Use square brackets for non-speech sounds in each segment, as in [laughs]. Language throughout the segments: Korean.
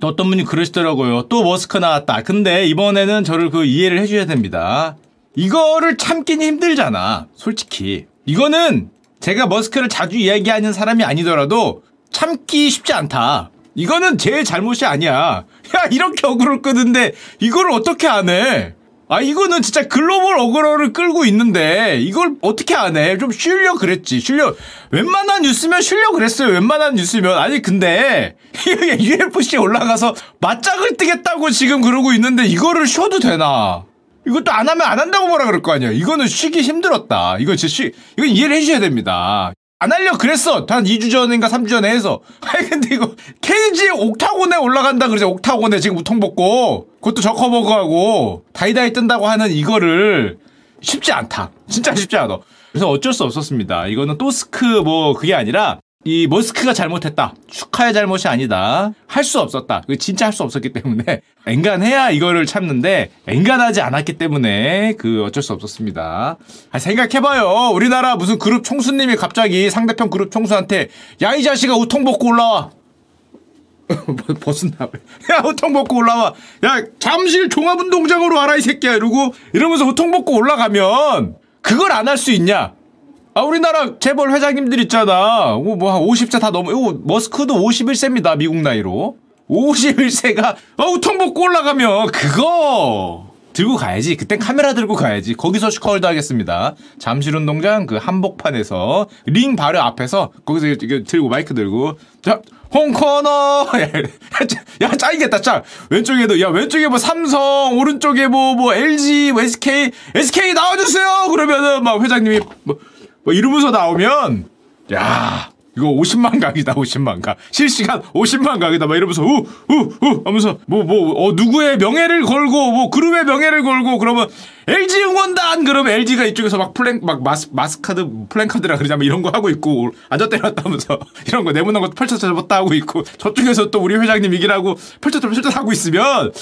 또 어떤 분이 그러시더라고요. 또 머스크 나왔다. 근데 이번에는 저를 그 이해를 해줘야 됩니다. 이거를 참기는 힘들잖아. 솔직히. 이거는 제가 머스크를 자주 이야기하는 사람이 아니더라도 참기 쉽지 않다. 이거는 제 잘못이 아니야. [laughs] 야, 이렇게 어그로를 끄는데 이걸 어떻게 안 해? 아, 이거는 진짜 글로벌 어그로를 끌고 있는데 이걸 어떻게 안 해? 좀 쉬려 그랬지. 쉬려. 웬만한 뉴스면 쉬려 그랬어요. 웬만한 뉴스면. 아니, 근데 UFC [laughs] 올라가서 맞짱을 뜨겠다고 지금 그러고 있는데 이거를 쉬어도 되나? 이것도 안 하면 안 한다고 뭐라 그럴 거 아니야. 이거는 쉬기 힘들었다. 이거 진짜 쉬, 이건 이해를 해주셔야 됩니다. 안 하려 그랬어. 한 2주 전인가 3주 전에 해서. [laughs] 아니, 근데 이거, 케이지 옥타곤에 올라간다 그러죠. 옥타곤에 지금 우통 벗고. 그것도 저커버그하고. 다이다이 뜬다고 하는 이거를 쉽지 않다. 진짜 쉽지 않아. 그래서 어쩔 수 없었습니다. 이거는 또스크 뭐, 그게 아니라, 이 머스크가 잘못했다. 축하의 잘못이 아니다. 할 수 없었다. 진짜 할 수 없었기 때문에 [laughs] 엔간해야 이거를 참는데 엔간하지 않았기 때문에 그 어쩔 수 없었습니다. 아, 생각해봐요. 우리나라 무슨 그룹 총수님이 갑자기 상대편 그룹 총수한테 야 이 자식아 우통 벗고 올라와. [laughs] 벗은나 [laughs] 야 우통 벗고 올라와. 야 잠실 종합운동장으로 와라 이 새끼야 이러고 이러면서 우통 벗고 올라가면 그걸 안 할 수 있냐? 아, 우리나라 재벌 회장님들 있잖아. 뭐, 한 50세 다 넘어. 이거 머스크도 51세입니다. 미국 나이로. 51세가, 어우, 웃통 벗고 올라가면, 그거! 들고 가야지. 그땐 카메라 들고 가야지. 거기서 슈카월드 하겠습니다. 잠실 운동장 그 한복판에서, 링 바로 앞에서, 거기서 이게 들고, 마이크 들고, 자, 홍코너! [laughs] 야, 짱이겠다, 짱! 왼쪽에도, 야, 왼쪽에 뭐 삼성, 오른쪽에 뭐, 뭐, LG, 뭐 SK, SK 나와주세요! 그러면은 막 회장님이, 뭐, 뭐 이러면서 나오면 야 이거 50만 각이다 50만 각. 실시간 50만 각이다. 막 이러면서 우우우 하면서 뭐 뭐 어, 누구의 명예를 걸고 뭐 그룹의 명예를 걸고 그러면 LG 응원단! 그러면 LG가 이쪽에서 막 플랭 막 마스 마스카드 플랜카드라 그러자 면 이런 거 하고 있고 앉아 때렸다면서 [laughs] 이런 거 내보낸 거 펼쳐서 잡았다 하고 있고 저쪽에서 또 우리 회장님 이기라고 펼쳐서 펼쳐서 하고 있으면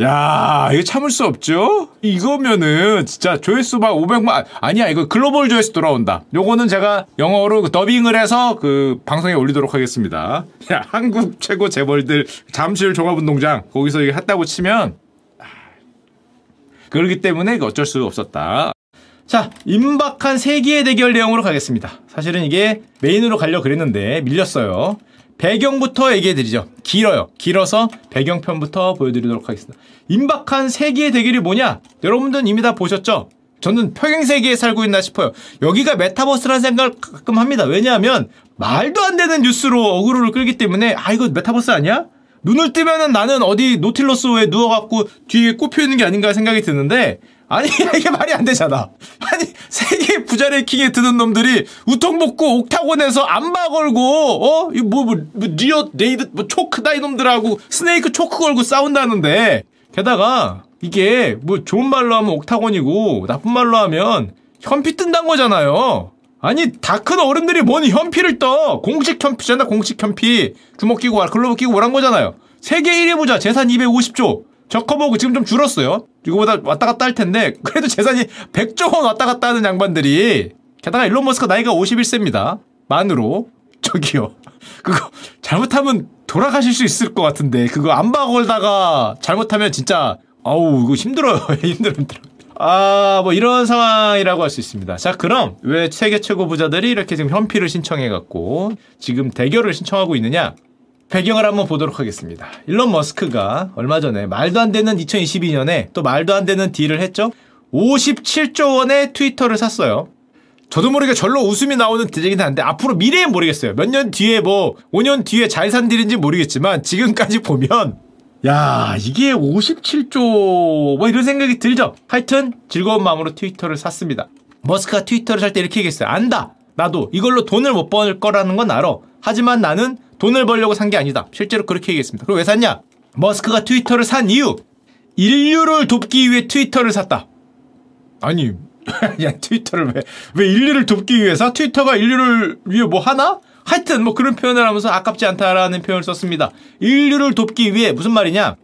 야 이거 참을 수 없죠? 이거면은 진짜 조회수 막 500만 아니야 이거 글로벌 조회수 돌아온다. 요거는 제가 영어로 그 더빙을 해서 그 방송에 올리도록 하겠습니다. 야 한국 최고 재벌들 잠실 종합운동장 거기서 이게 했다고 치면 그렇기 때문에 어쩔 수 없었다. 자, 임박한 세기의 대결 내용으로 가겠습니다. 사실은 이게 메인으로 가려 그랬는데 밀렸어요. 배경부터 얘기해드리죠. 길어요. 길어서 배경편부터 보여드리도록 하겠습니다. 임박한 세기의 대결이 뭐냐? 여러분들은 이미 다 보셨죠? 저는 평행세계에 살고 있나 싶어요. 여기가 메타버스라는 생각을 가끔 합니다. 왜냐하면 말도 안 되는 뉴스로 어그로를 끌기 때문에 아 이거 메타버스 아니야? 눈을 뜨면은 나는 어디 노틸러스에 누워갖고 뒤에 꼽혀 있는 게 아닌가 생각이 드는데 아니 [laughs] 이게 말이 안 되잖아. 아니 세계 부자 랭킹에 드는 놈들이 웃통 벗고 옥타곤에서 암바 걸고 어 이거 뭐, 뭐, 뭐 rear naked 뭐 choke 다 이 놈들하고 snake choke 걸고 싸운다는데 게다가 이게 뭐 좋은 말로 하면 옥타곤이고 나쁜 말로 하면 현피 뜬다는 거잖아요. 아니 다 큰 어른들이 뭔 현피를 떠? 공식 현피잖아 공식 현피. 주먹 끼고 글로브 끼고 오란 거잖아요. 세계 1위 부자 재산 250조. 저커버그 지금 좀 줄었어요. 이거보다 왔다 갔다 할 텐데 그래도 재산이 100조 원 왔다 갔다 하는 양반들이. 게다가 일론 머스크 나이가 51세입니다. 만으로. 저기요. 그거 잘못하면 돌아가실 수 있을 것 같은데 그거 안바 걸다가 잘못하면 진짜 아우 이거 힘들어요. [laughs] 힘들어 힘들어 아, 뭐 이런 상황이라고 할 수 있습니다. 자, 그럼 왜 세계 최고 부자들이 이렇게 지금 현피를 신청해 갖고 지금 대결을 신청하고 있느냐? 배경을 한번 보도록 하겠습니다. 일론 머스크가 얼마 전에 말도 안 되는 2022년에 또 말도 안 되는 딜을 했죠. 57조 원의 트위터를 샀어요. 저도 모르게 절로 웃음이 나오는 딜이긴 한데 앞으로 미래엔 모르겠어요. 몇 년 뒤에 뭐 5년 뒤에 잘 산 딜인지 모르겠지만 지금까지 보면 야, 이게 57조, 뭐 이런 생각이 들죠? 하여튼 즐거운 마음으로 트위터를 샀습니다. 머스크가 트위터를 살 때 이렇게 얘기했어요. 안다! 나도 이걸로 돈을 못 벌 거라는 건 알아. 하지만 나는 돈을 벌려고 산 게 아니다. 실제로 그렇게 얘기했습니다. 그럼 왜 샀냐? 머스크가 트위터를 산 이유! 인류를 돕기 위해 트위터를 샀다. 아니, [laughs] 야, 트위터를 왜, 왜 인류를 돕기 위해서? 트위터가 인류를 위해 뭐 하나? 하여튼 뭐 그런 표현을 하면서 아깝지 않다라는 표현을 썼습니다. 인류를 돕기 위해 무슨 말이냐?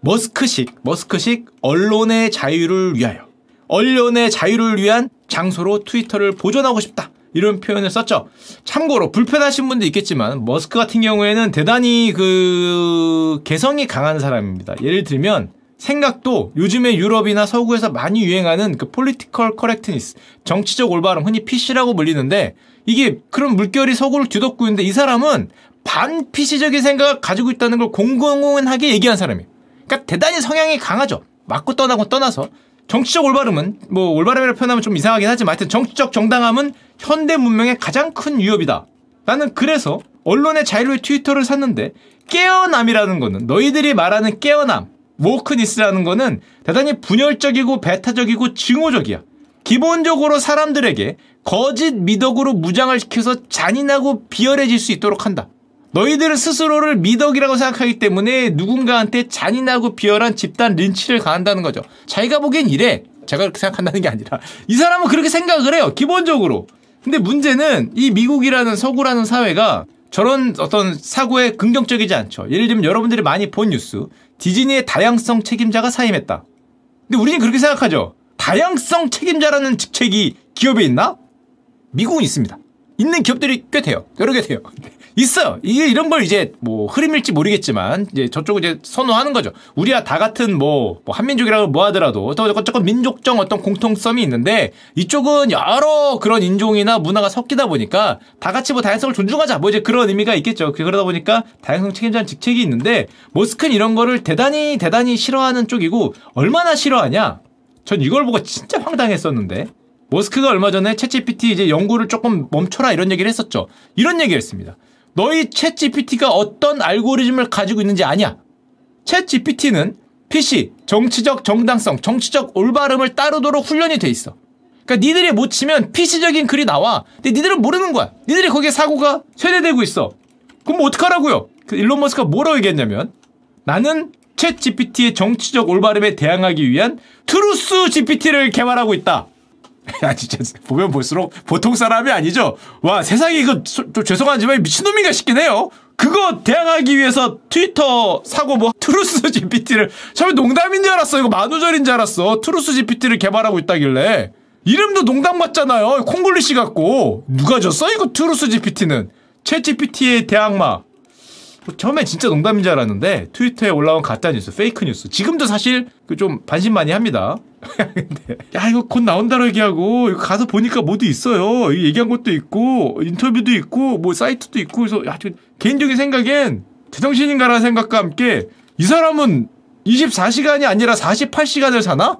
머스크식, 머스크식 언론의 자유를 위하여. 언론의 자유를 위한 장소로 트위터를 보존하고 싶다. 이런 표현을 썼죠. 참고로 불편하신 분도 있겠지만 머스크 같은 경우에는 대단히 그 개성이 강한 사람입니다. 예를 들면 생각도 요즘에 유럽이나 서구에서 많이 유행하는 그 political correctness, 정치적 올바름, 흔히 PC라고 불리는데 이게 그런 물결이 서구를 뒤덮고 있는데 이 사람은 반 PC적인 생각을 가지고 있다는 걸 공공연하게 얘기한 사람이에요. 그러니까 대단히 성향이 강하죠. 맞고 틀리고 떠나서 정치적 올바름은 뭐 올바름이라 표현하면 좀 이상하긴 하지만 하여튼 정치적 정당함은 현대 문명의 가장 큰 위협이다. 나는 그래서 언론의 자유로의 트위터를 샀는데 깨어남이라는 거는 너희들이 말하는 깨어남, wokeness라는 거는 대단히 분열적이고 배타적이고 증오적이야. 기본적으로 사람들에게 거짓 미덕으로 무장을 시켜서 잔인하고 비열해질 수 있도록 한다. 너희들은 스스로를 미덕이라고 생각하기 때문에 누군가한테 잔인하고 비열한 집단 린치를 가한다는 거죠. 자기가 보기엔 이래. 제가 그렇게 생각한다는 게 아니라 이 사람은 그렇게 생각을 해요. 기본적으로. 근데 문제는 이 미국이라는 서구라는 사회가 저런 어떤 사고에 긍정적이지 않죠. 예를 들면 여러분들이 많이 본 뉴스 디즈니의 다양성 책임자가 사임했다. 근데 우리는 그렇게 생각하죠. 다양성 책임자라는 직책이 기업에 있나? 미국은 있습니다. 있는 기업들이 꽤 돼요. 여러 개 돼요. [laughs] 있어요. 이게 이런 걸 이제 뭐 흐름일지 모르겠지만 이제 저쪽은 이제 선호하는 거죠. 우리와 다 같은 뭐, 뭐 한민족이라고 뭐 하더라도 또 어쨌건 민족적 어떤 공통성이 있는데 이쪽은 여러 그런 인종이나 문화가 섞이다 보니까 다 같이 뭐 다양성을 존중하자 뭐 이제 그런 의미가 있겠죠. 그러다 보니까 다양성 책임자는 직책이 있는데 모스크는 이런 거를 대단히 대단히 싫어하는 쪽이고 얼마나 싫어하냐? 전 이걸 보고 진짜 황당했었는데 머스크가 얼마 전에 챗GPT 이제 연구를 조금 멈춰라 이런 얘기를 했었죠. 이런 얘기를 했습니다. 너희 챗 GPT가 어떤 알고리즘을 가지고 있는지 아냐? 챗 GPT는 PC, 정치적 정당성, 정치적 올바름을 따르도록 훈련이 돼 있어. 그러니까 니들이 못 치면 PC적인 글이 나와. 근데 니들은 모르는 거야. 니들이 거기에 사고가 세대되고 있어. 그럼 뭐 어떡하라고요? 그 일론 머스크가 뭐라고 얘기했냐면 나는 ChatGPT의 정치적 올바름에 대항하기 위한 TruthGPT를 개발하고 있다. 야 [laughs] 진짜 보면 볼수록 보통 사람이 아니죠. 와 세상에 이거 좀 죄송하지만 미친놈인가 싶긴 해요. 그거 대항하기 위해서 트위터 사고 뭐 TruthGPT를 [laughs] 처음에 농담인 줄 알았어. 이거 만우절인 줄 알았어. TruthGPT를 개발하고 있다길래 이름도 농담 같잖아요. 콩글리시 같고 누가 줬어 이거 TruthGPT는 ChatGPT의 대항마. 처음에 진짜 농담인 줄 알았는데 트위터에 올라온 가짜 뉴스, fake news. 지금도 사실 그 좀 반신반의합니다. [laughs] 근데 야 이거 곧 나온다고 얘기하고 이거 가서 보니까 뭐도 있어요. 얘기한 것도 있고 인터뷰도 있고 뭐 사이트도 있고 그래서 야 개인적인 생각엔 제정신인가라는 생각과 함께 이 사람은 24시간이 아니라 48시간을 사나?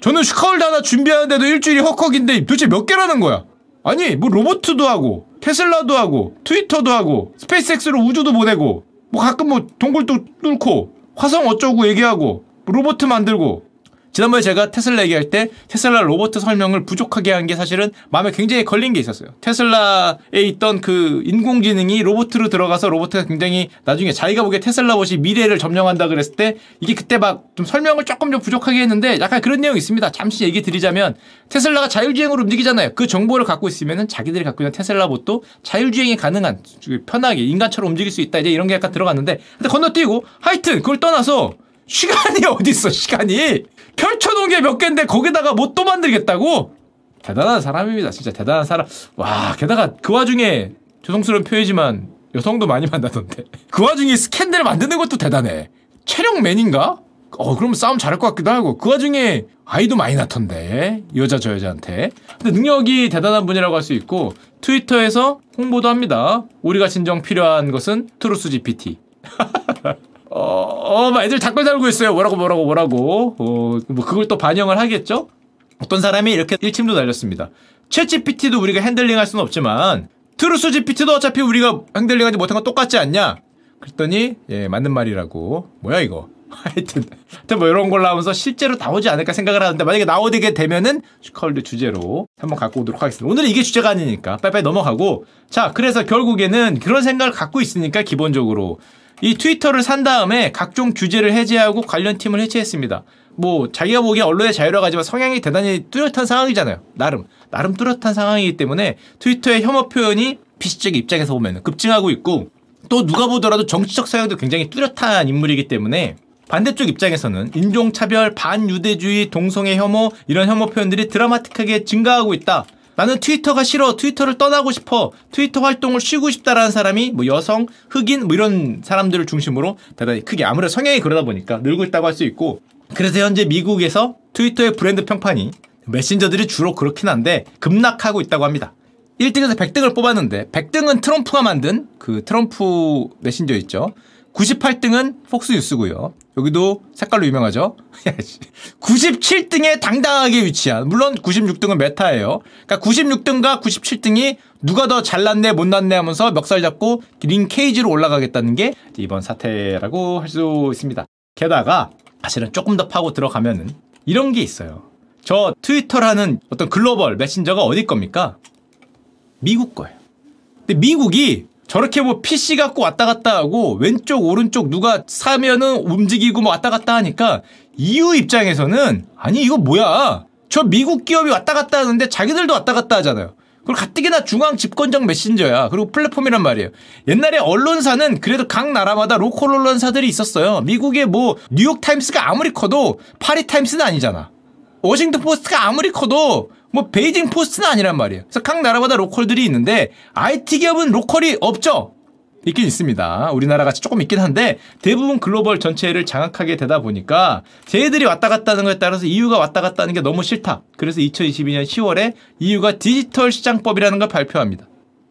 저는 슈카월드 하나 준비하는데도 일주일이 헉헉인데 도대체 몇 개라는 거야? 아니 뭐 로보트도 하고 테슬라도 하고 트위터도 하고 스페이스X로 우주도 보내고 뭐 가끔 뭐 동굴도 뚫고 화성 어쩌고 얘기하고 로보트 만들고 지난번에 제가 테슬라 얘기할 때 테슬라 로버트 설명을 부족하게 한 게 사실은 마음에 굉장히 걸린 게 있었어요. 테슬라에 있던 그 인공지능이 로버트로 들어가서 로버트가 굉장히 나중에 자기가 보기에 테슬라 봇이 미래를 점령한다 그랬을 때 이게 그때 막 좀 설명을 조금 좀 부족하게 했는데 약간 그런 내용이 있습니다. 잠시 얘기 드리자면 테슬라가 자율주행으로 움직이잖아요. 그 정보를 갖고 있으면은 자기들이 갖고 있는 테슬라 봇도 자율주행이 가능한 편하게 인간처럼 움직일 수 있다. 이제 이런 게 약간 들어갔는데 근데 건너뛰고 하여튼 그걸 떠나서 시간이 [laughs] 어디 있어 시간이 펼쳐놓은 게 몇 개인데 거기다가 뭐 또 만들겠다고? 대단한 사람입니다. 진짜 대단한 사람. 와, 게다가 그 와중에 죄송스러운 표현이지만 여성도 많이 만나던데. 그 와중에 스캔들 만드는 것도 대단해. 체력맨인가? 어, 그러면 싸움 잘할 것 같기도 하고. 그 와중에 아이도 많이 낳던데. 여자 저 여자한테. 근데 능력이 대단한 분이라고 할 수 있고, 트위터에서 홍보도 합니다. 우리가 진정 필요한 것은 Truth GPT. [laughs] 어, 어, 애들 댓글 달고 있어요. 뭐라고, 뭐라고, 뭐라고. 어, 뭐, 그걸 또 반영을 하겠죠? 어떤 사람이 이렇게 일침도 날렸습니다. ChatGPT도 우리가 핸들링 할 수는 없지만, Truth GPT도 어차피 우리가 핸들링하지 못한 건 똑같지 않냐? 그랬더니, 예, 맞는 말이라고. 뭐야, 이거. [laughs] 하여튼, 하여튼 뭐 이런 걸로 하면서 실제로 나오지 않을까 생각을 하는데, 만약에 나오게 되면은, 슈카월드 주제로 한번 갖고 오도록 하겠습니다. 오늘은 이게 주제가 아니니까, 빨리빨리 넘어가고. 자, 그래서 결국에는 그런 생각을 갖고 있으니까, 기본적으로. 이 트위터를 산 다음에 각종 규제를 해제하고 관련 팀을 해체했습니다. 뭐 자기가 보기에 언론의 자유라고 하지만 성향이 대단히 뚜렷한 상황이잖아요. 나름 나름 뚜렷한 상황이기 때문에 트위터의 혐오 표현이 PC적 입장에서 보면 급증하고 있고 또 누가 보더라도 정치적 성향도 굉장히 뚜렷한 인물이기 때문에 반대쪽 입장에서는 인종차별, 반유대주의, 동성애 혐오 이런 혐오 표현들이 드라마틱하게 증가하고 있다. 나는 트위터가 싫어. 트위터를 떠나고 싶어. 트위터 활동을 쉬고 싶다라는 사람이 뭐 여성, 흑인 뭐 이런 사람들을 중심으로 대단히 크게 아무래도 성향이 그러다 보니까 늘고 있다고 할 수 있고 그래서 현재 미국에서 트위터의 브랜드 평판이 메신저들이 주로 그렇긴 한데 급락하고 있다고 합니다. 1등에서 100등을 뽑았는데 100등은 트럼프가 만든 그 트럼프 메신저 있죠. 98등은 폭스뉴스고요. 여기도 색깔로 유명하죠. [laughs] 97등에 당당하게 위치한 물론 96등은 메타예요. 그러니까 96등과 97등이 누가 더 잘났네 못났네 하면서 멱살 잡고 링 케이지로 올라가겠다는 게 이번 사태라고 할 수 있습니다. 게다가 사실은 조금 더 파고 들어가면은 이런 게 있어요. 저 트위터라는 어떤 글로벌 메신저가 어디 겁니까? 미국 거예요. 근데 미국이 저렇게 뭐 PC 갖고 왔다 갔다 하고 왼쪽 오른쪽 누가 사면은 움직이고 뭐 왔다 갔다 하니까 EU 입장에서는 아니 이거 뭐야 저 미국 기업이 왔다 갔다 하는데 자기들도 왔다 갔다 하잖아요. 그리고 가뜩이나 중앙 집권적 메신저야. 그리고 플랫폼이란 말이에요. 옛날에 언론사는 그래도 각 나라마다 로컬 언론사들이 있었어요. 미국의 뭐 뉴욕 타임스가 아무리 커도 파리 타임스는 아니잖아. 워싱턴 포스트가 아무리 커도 뭐 베이징 포스트는 아니란 말이에요. 그래서 각 나라마다 로컬들이 있는데 IT 기업은 로컬이 없죠. 있긴 있습니다. 우리나라 같이 조금 있긴 한데 대부분 글로벌 전체를 장악하게 되다 보니까 쟤들이 왔다 갔다 하는 거에 따라서 EU가 왔다 갔다 하는 게 너무 싫다. 그래서 2022년 10월에 EU가 디지털 시장법이라는 걸 발표합니다.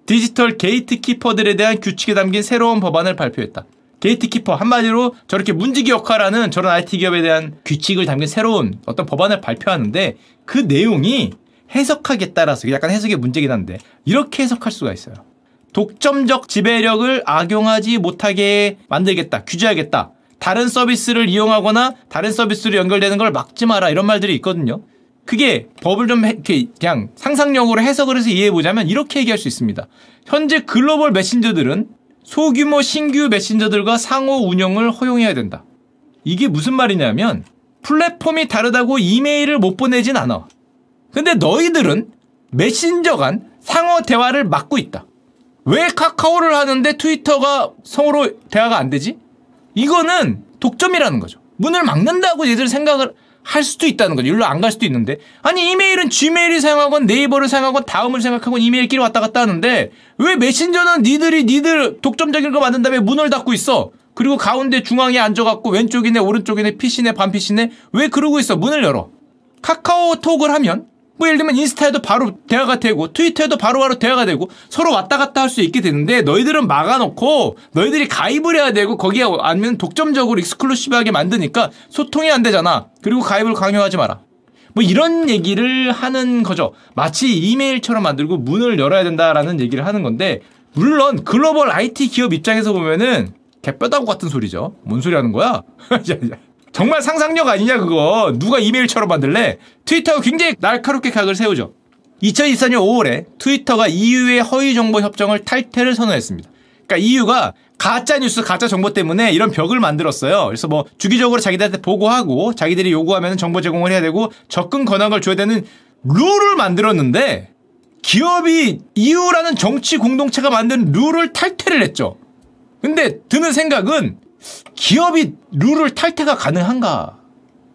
디지털 게이트키퍼들에 대한 규칙이 담긴 새로운 법안을 발표했다. 게이트키퍼 한마디로 저렇게 문지기 역할하는 저런 IT 기업에 대한 규칙을 담긴 새로운 어떤 법안을 발표하는데 그 내용이 해석하기에 따라서 약간 해석의 문제긴 한데 이렇게 해석할 수가 있어요. 독점적 지배력을 악용하지 못하게 만들겠다. 규제하겠다. 다른 서비스를 이용하거나 다른 서비스로 연결되는 걸 막지 마라. 이런 말들이 있거든요. 그게 법을 좀 이렇게 그냥 상상력으로 해석을 해서 이해해 보자면 이렇게 얘기할 수 있습니다. 현재 글로벌 메신저들은 소규모 신규 메신저들과 상호 운영을 허용해야 된다. 이게 무슨 말이냐면 플랫폼이 다르다고 이메일을 못 보내진 않아. 근데 너희들은 메신저 간 상호 대화를 막고 있다. 왜 카카오를 하는데 트위터가 성으로 대화가 안 되지? 이거는 독점이라는 거죠. 문을 막는다고 얘들 생각을 할 수도 있다는 거죠. 일로 안 갈 수도 있는데. 아니, 이메일은 지메일을 사용하건 네이버를 사용하건 다음을 생각하건 이메일끼리 왔다 갔다 하는데 왜 메신저는 니들이 니들 독점적인 거 만든 다음에 문을 닫고 있어? 그리고 가운데 중앙에 앉아갖고 왼쪽이네 오른쪽이네 PC네 반PC네 왜 그러고 있어? 문을 열어. 카카오톡을 하면 뭐 예를 들면 인스타에도 바로 대화가 되고 트위터에도 바로 바로 대화가 되고 서로 왔다 갔다 할 수 있게 되는데 너희들은 막아놓고 너희들이 가입을 해야 되고 거기에 아니면 독점적으로 익스클루시브하게 만드니까 소통이 안 되잖아. 그리고 가입을 강요하지 마라. 뭐 이런 얘기를 하는 거죠. 마치 이메일처럼 만들고 문을 열어야 된다라는 얘기를 하는 건데 물론 글로벌 IT 기업 입장에서 보면은 개뼈다구 같은 소리죠. 뭔 소리 하는 거야? [laughs] 정말 상상력 아니냐 그거? 누가 이메일처럼 만들래? 트위터가 굉장히 날카롭게 각을 세우죠. 2024년 5월에 트위터가 EU의 허위 정보 협정을 탈퇴를 선언했습니다. 그러니까 EU가 가짜 뉴스 가짜 정보 때문에 이런 벽을 만들었어요. 그래서 뭐 주기적으로 자기들한테 보고하고 자기들이 요구하면 정보 제공을 해야 되고 접근 권한을 줘야 되는 룰을 만들었는데 기업이 EU라는 정치 공동체가 만든 룰을 탈퇴를 했죠. 근데 드는 생각은 기업이 룰을 탈퇴가 가능한가?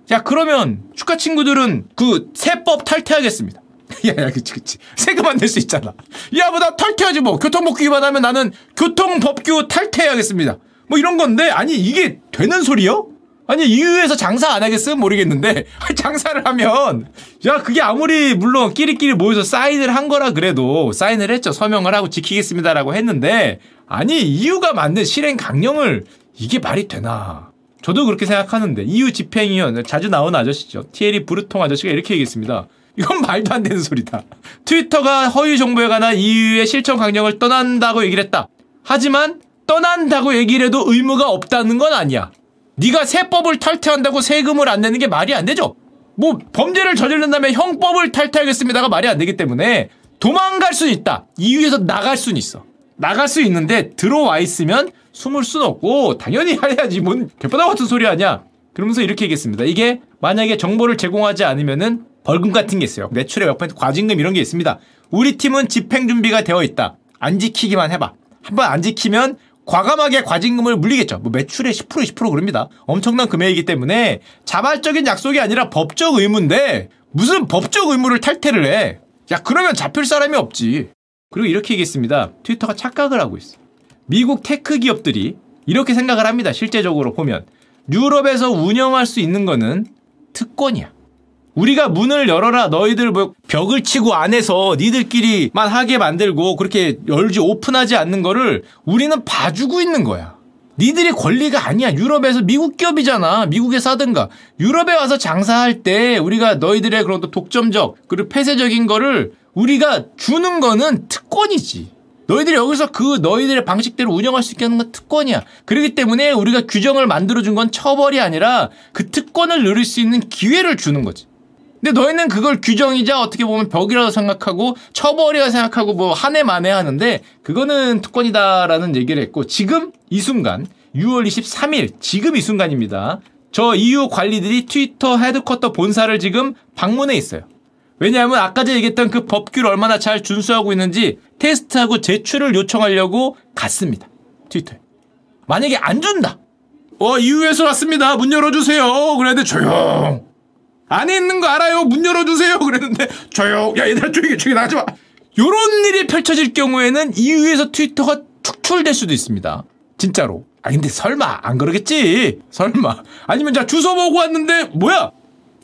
자, 그러면 축하 친구들은 그 세법 탈퇴하겠습니다. [laughs] 야, 야, 그치, 그치. 세금 안 낼 수 있잖아. 야, 뭐, 나 탈퇴하지 뭐. 교통법규 위반하면 나는 교통법규 탈퇴해야겠습니다. 뭐 이런 건데, 아니, 이게 되는 소리요? 아니, 이유에서 장사 안 하겠으면 모르겠는데, [laughs] 장사를 하면, 야, 그게 아무리, 물론, 끼리끼리 모여서 사인을 한 거라 그래도, 사인을 했죠. 서명을 하고 지키겠습니다라고 했는데, 아니, 이유가 맞는 실행 강령을 이게 말이 되나? 저도 그렇게 생각하는데 이유 집행위원 자주 나오는 아저씨죠. 티에리 브루통 아저씨가 이렇게 얘기했습니다. 이건 말도 안 되는 소리다. 트위터가 허위 정보에 관한 EU의 실천 강령을 떠난다고 얘기를 했다. 하지만 떠난다고 얘기를 해도 의무가 없다는 건 아니야. 네가 세법을 탈퇴한다고 세금을 안 내는 게 말이 안 되죠. 뭐 범죄를 저지른다면 형법을 탈퇴하겠습니다가 말이 안 되기 때문에 도망갈 수는 있다. EU에서 나갈 수는 있어. 나갈 수 있는데 들어와 있으면 숨을 수는 없고 당연히 [laughs] 해야지 뭔 개뼈다 같은 소리 하냐 그러면서 이렇게 얘기했습니다 이게 만약에 정보를 제공하지 않으면은 벌금 같은 게 있어요 매출의 몇 퍼센트 과징금 이런 게 있습니다 우리 팀은 집행 준비가 되어 있다 안 지키기만 해봐 한번 안 지키면 과감하게 과징금을 물리겠죠. 뭐 매출의 10% 20% 그럽니다. 엄청난 금액이기 때문에 자발적인 약속이 아니라 법적 의무인데 무슨 법적 의무를 탈퇴를 해. 야, 그러면 잡힐 사람이 없지. 그리고 이렇게 얘기했습니다. 트위터가 착각을 하고 있어. 미국 tech 기업들이 이렇게 생각을 합니다. 실제적으로 보면. 유럽에서 운영할 수 있는 거는 특권이야. 우리가 문을 열어라 너희들 뭐 벽을 치고 안에서 니들끼리만 하게 만들고 그렇게 열지 오픈하지 않는 거를 우리는 봐주고 있는 거야. 니들의 권리가 아니야. 유럽에서 미국 기업이잖아. 미국에 사든가. 유럽에 와서 장사할 때 우리가 너희들의 그런 또 독점적 그리고 폐쇄적인 거를 우리가 주는 거는 특권이지. 너희들이 여기서 그 너희들의 방식대로 운영할 수 있게 하는 건 특권이야. 그렇기 때문에 우리가 규정을 만들어준 건 처벌이 아니라 그 특권을 누릴 수 있는 기회를 주는 거지. 근데 너희는 그걸 규정이자 어떻게 보면 벽이라고 생각하고 처벌이라고 생각하고 뭐 한 해 만에 하는데 그거는 특권이다라는 얘기를 했고 지금 이 순간 6월 23일 지금 이 순간입니다. 저 EU 관리들이 트위터 헤드쿼터 본사를 지금 방문해 있어요. 왜냐하면 아까 전에 얘기했던 그 법규를 얼마나 잘 준수하고 있는지 테스트하고 제출을 요청하려고 갔습니다. 트위터에. 만약에 안 준다. 어, EU에서 왔습니다. 문 열어주세요. 그랬는데 조용. 안에 있는 거 알아요. 문 열어주세요. 그랬는데 조용. 야 얘들아 조용히 조용히 나가지 마. 요런 일이 펼쳐질 경우에는 EU에서 트위터가 축출될 수도 있습니다. 진짜로. 아 근데 설마 안 그러겠지. 설마. 아니면 자 주소 보고 왔는데 뭐야?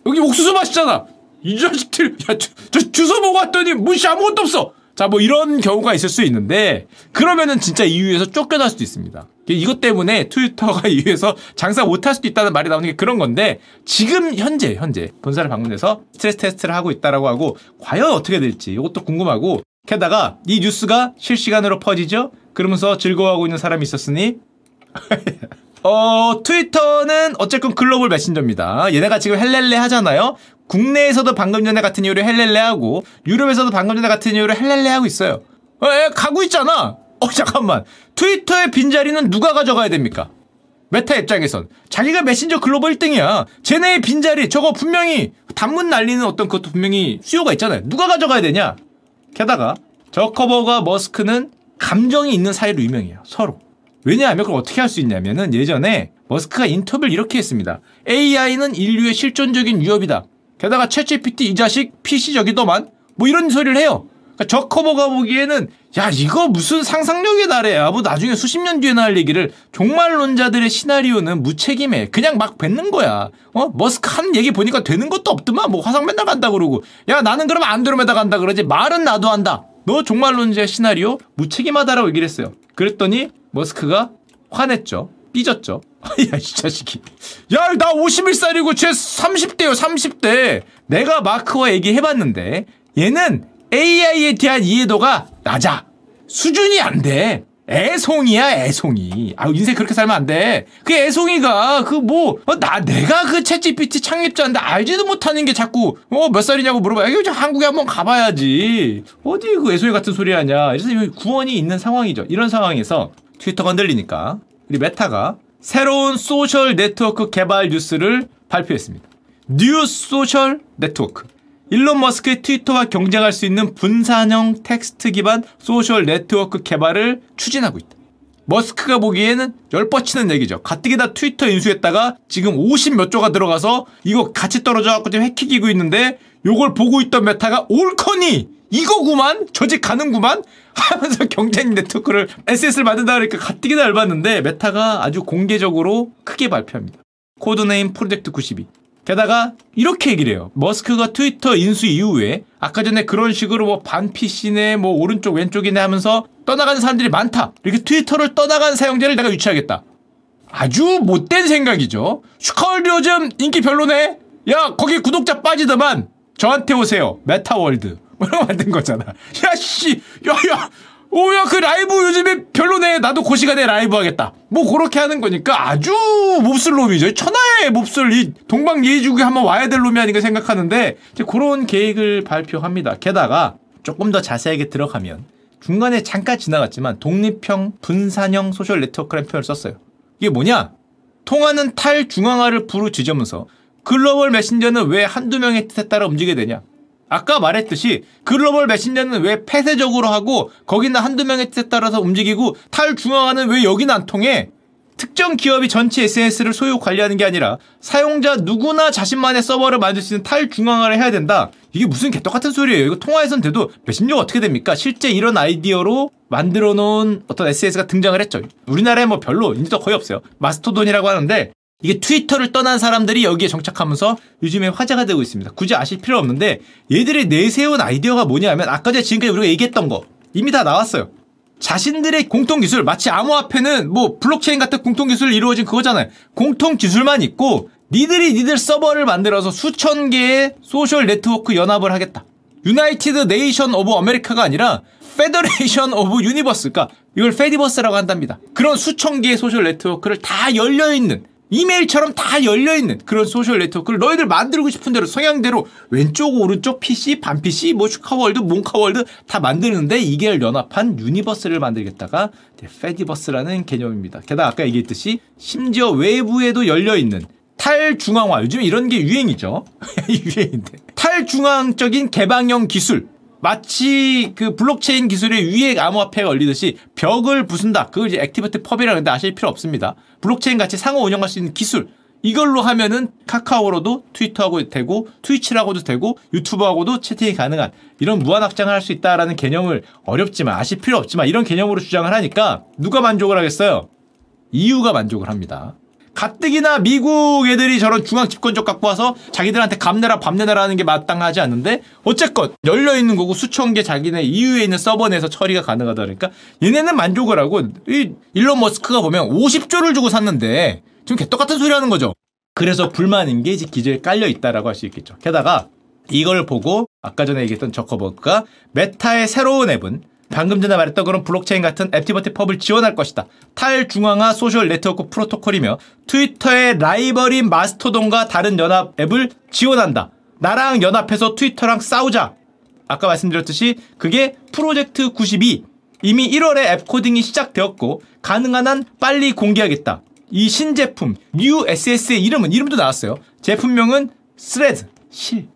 여기 옥수수 맛있잖아. 이 자식들 [laughs] 야, 저, 저 주소 보고 왔더니 무시 아무것도 없어. 자, 뭐 이런 경우가 있을 수 있는데 그러면은 진짜 EU에서 쫓겨날 수도 있습니다. 이것 때문에 트위터가 [laughs] EU에서 장사 못할 수도 있다는 말이 나오는 게 그런 건데 지금 현재 현재 본사를 방문해서 스트레스 테스트를 하고 있다라고 하고 과연 어떻게 될지 이것도 궁금하고 게다가 이 뉴스가 실시간으로 퍼지죠. 그러면서 즐거워하고 있는 사람이 있었으니 [laughs] 어, 트위터는 어쨌건 글로벌 메신저입니다. 얘네가 지금 헬렐레 하잖아요. 국내에서도 방금 전에 같은 이유로 헬렐레 하고 유럽에서도 방금 전에 같은 이유로 헬렐레 하고 있어요. 어, 에, 가고 있잖아. 어, 잠깐만. 트위터의 빈자리는 누가 가져가야 됩니까? 메타 입장에선 자기가 메신저 글로벌 1등이야. 쟤네의 빈자리 저거 분명히 단문 날리는 어떤 그것도 분명히 수요가 있잖아요. 누가 가져가야 되냐? 게다가 저커버가 머스크는 감정이 있는 사이로 유명해요. 서로. 왜냐하면 그걸 어떻게 할 수 있냐면은 예전에 머스크가 인터뷰를 이렇게 했습니다. AI는 인류의 실존적인 위협이다. 게다가 챗GPT 이 자식 PC적이더만 뭐 이런 소리를 해요. 그러니까 저 커버가 보기에는 야 이거 무슨 상상력의 나래야. 뭐 나중에 수십 년 뒤에 나올 얘기를 종말론자들의 시나리오는 무책임해. 그냥 막 뱉는 거야. 어? 머스크 하는 얘기 보니까 되는 것도 없더만. 뭐 화성 맨날 간다 그러고. 야 나는 그럼 안드로메다 간다 그러지. 말은 나도 한다. 너 종말론자의 시나리오 무책임하다라고 얘기를 했어요. 그랬더니 머스크가 화냈죠. 삐졌죠. [laughs] 야, 이 자식이. 야, 나 51살이고 쟤 30대요, 30대. 내가 마크와 얘기해봤는데, 얘는 AI에 대한 이해도가 낮아. 수준이 안 돼. 애송이야, 애송이. 아, 인생 그렇게 살면 안 돼. 그 애송이가, 그 뭐, 어, 나, 내가 그 챗GPT 창립자인데 알지도 못하는 게 자꾸, 어, 몇 살이냐고 물어봐. 이거 한국에 한번 가봐야지. 어디 그 애송이 같은 소리 하냐. 그래서 구원이 있는 상황이죠. 이런 상황에서 트위터가 흔들리니까 우리 메타가 새로운 소셜 네트워크 개발 뉴스를 발표했습니다. New social network. 일론 머스크의 트위터와 경쟁할 수 있는 분산형 텍스트 기반 소셜 네트워크 개발을 추진하고 있다. 머스크가 보기에는 열뻗치는 얘기죠. 가뜩이나 트위터 인수했다가 지금 50 몇 조가 들어가서 이거 같이 떨어져갖고 지금 해키기고 있는데 요걸 보고 있던 메타가 옳거니 이거구만 저집 가는구만 [laughs] 하면서 경쟁 네트워크를 SNS를 만든다 그러니까 가뜩이나 열받는데 메타가 아주 공개적으로 크게 발표합니다. Codename Project 92. 게다가 이렇게 얘기를 해요. 머스크가 트위터 인수 이후에 아까 전에 그런 식으로 뭐 반PC네 뭐 오른쪽 왼쪽이네 하면서 떠나가는 사람들이 많다. 이렇게 트위터를 떠나간 사용자를 내가 유치하겠다. 아주 못된 생각이죠. 슈카 요즘 인기 별로네. 야 거기 구독자 빠지더만 저한테 오세요. 메타월드. 뭐라고 만든 거잖아. 야, 씨! 야, 야! 오, 야, 그 라이브 요즘에 별로네. 나도 고 시간에 라이브 하겠다. 뭐, 그렇게 하는 거니까 아주 몹쓸 놈이죠. 천하의 몹쓸, 이 동방 예의지국에 한번 와야 될 놈이 아닌가 생각하는데, 이제 그런 계획을 발표합니다. 게다가 조금 더 자세하게 들어가면, 중간에 잠깐 지나갔지만, 독립형 분산형 소셜 네트워크라는 표현을 썼어요. 이게 뭐냐? 통하는 탈중앙화를 부르짖으면서, 글로벌 메신저는 왜 한두 명의 뜻에 따라 움직이게 되냐? 아까 말했듯이 글로벌 메신저는 왜 폐쇄적으로 하고 거기는 한두 명의 뜻에 따라서 움직이고 탈중앙화는 왜 여기는 안 통해? 특정 기업이 전체 SNS를 소유 관리하는 게 아니라 사용자 누구나 자신만의 서버를 만들 수 있는 탈중앙화를 해야 된다. 이게 무슨 개떡 같은 소리예요. 이거 통화에선 돼도 메신저가 어떻게 됩니까? 실제 이런 아이디어로 만들어 놓은 어떤 SNS가 등장을 했죠. 우리나라에 뭐 별로 인지도 거의 없어요. 마스토돈이라고 하는데 이게 트위터를 떠난 사람들이 여기에 정착하면서 요즘에 화제가 되고 있습니다. 굳이 아실 필요 없는데 얘들이 내세운 아이디어가 뭐냐면 아까 전에 지금까지 우리가 얘기했던 거 이미 다 나왔어요. 자신들의 공통 기술 마치 암호화폐는 뭐 블록체인 같은 공통 기술을 이루어진 그거잖아요. 공통 기술만 있고 니들이 니들 서버를 만들어서 수천 개의 소셜 네트워크 연합을 하겠다. United Nation of America가 아니라 Federation of Universe 그러니까 이걸 Fediverse라고 한답니다. 그런 수천 개의 소셜 네트워크를 다 열려 있는 이메일처럼 다 열려있는 그런 소셜 네트워크를 너희들 만들고 싶은 대로 성향대로 왼쪽 오른쪽 PC 반 PC 뭐 슈카월드 몽카월드 다 만드는데 이게 연합한 universe를 만들겠다가 Fediverse라는 개념입니다. 게다가 아까 얘기했듯이 심지어 외부에도 열려있는 탈중앙화 요즘 이런 게 유행이죠. [laughs] 유행인데 탈중앙적인 개방형 기술 마치 그 블록체인 기술의 위에 암호화폐가 걸리듯이 벽을 부순다. 그걸 이제 ActivityPub이라고 하는데 아실 필요 없습니다. 블록체인 같이 상호 운영할 수 있는 기술. 이걸로 하면은 카카오로도 트위터하고 되고 트위치하고도 되고 유튜브하고도 채팅이 가능한 이런 무한 확장을 할 수 있다라는 개념을 어렵지만 아실 필요 없지만 이런 개념으로 주장을 하니까 누가 만족을 하겠어요? EU가 만족을 합니다. 가뜩이나 미국 애들이 저런 중앙 집권적 갖고 와서 자기들한테 감내라 밤내라 하는 게 마땅하지 않는데 어쨌건 열려 있는 거고 수천 개 자기네 EU에 있는 서버 내에서 처리가 가능하다 그러니까 얘네는 만족을 하고 이 일론 머스크가 보면 50조를 주고 샀는데 지금 개떡같은 소리 하는 거죠. 그래서 불만인 게 이제 기저에 깔려 있다라고 할 수 있겠죠. 게다가 이걸 보고 아까 전에 얘기했던 저커버그가 메타의 새로운 앱은 방금 전에 말했던 그런 블록체인 같은 ActivityPub을 지원할 것이다. 탈중앙화 소셜 네트워크 프로토콜이며 트위터의 라이벌인 마스토돈과 다른 연합 앱을 지원한다. 나랑 연합해서 트위터랑 싸우자. 아까 말씀드렸듯이 그게 프로젝트 92. 이미 1월에 앱 코딩이 시작되었고 가능한 한 빨리 공개하겠다. 이 신제품 new SNS의 이름은 이름도 나왔어요. 제품명은 스레드 실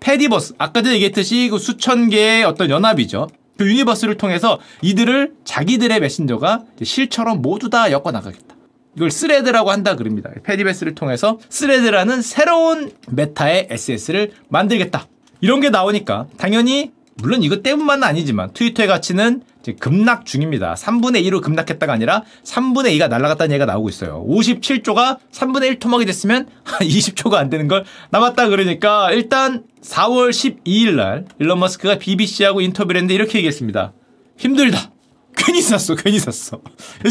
Fediverse 아까 전에 얘기했듯이 그 수천 개의 어떤 연합이죠. 그 universe를 통해서 이들을 자기들의 메신저가 실처럼 모두 다 엮어 나가겠다. 이걸 스레드라고 한다 그럽니다. Fediverse를 통해서 스레드라는 새로운 메타의 SNS를 만들겠다. 이런 게 나오니까 당연히 물론 이것 때문만은 아니지만 트위터의 가치는 급락 중입니다. 3분의 2로 급락했다가 아니라 3분의 2가 날아갔다는 얘기가 나오고 있어요. 57조가 3분의 1 토막이 됐으면 [laughs] 20조가 안 되는 걸 남았다 그러니까 일단 4월 12일 날 일론 머스크가 BBC하고 인터뷰를 했는데 이렇게 얘기했습니다. 힘들다. 괜히 샀어, 괜히 샀어.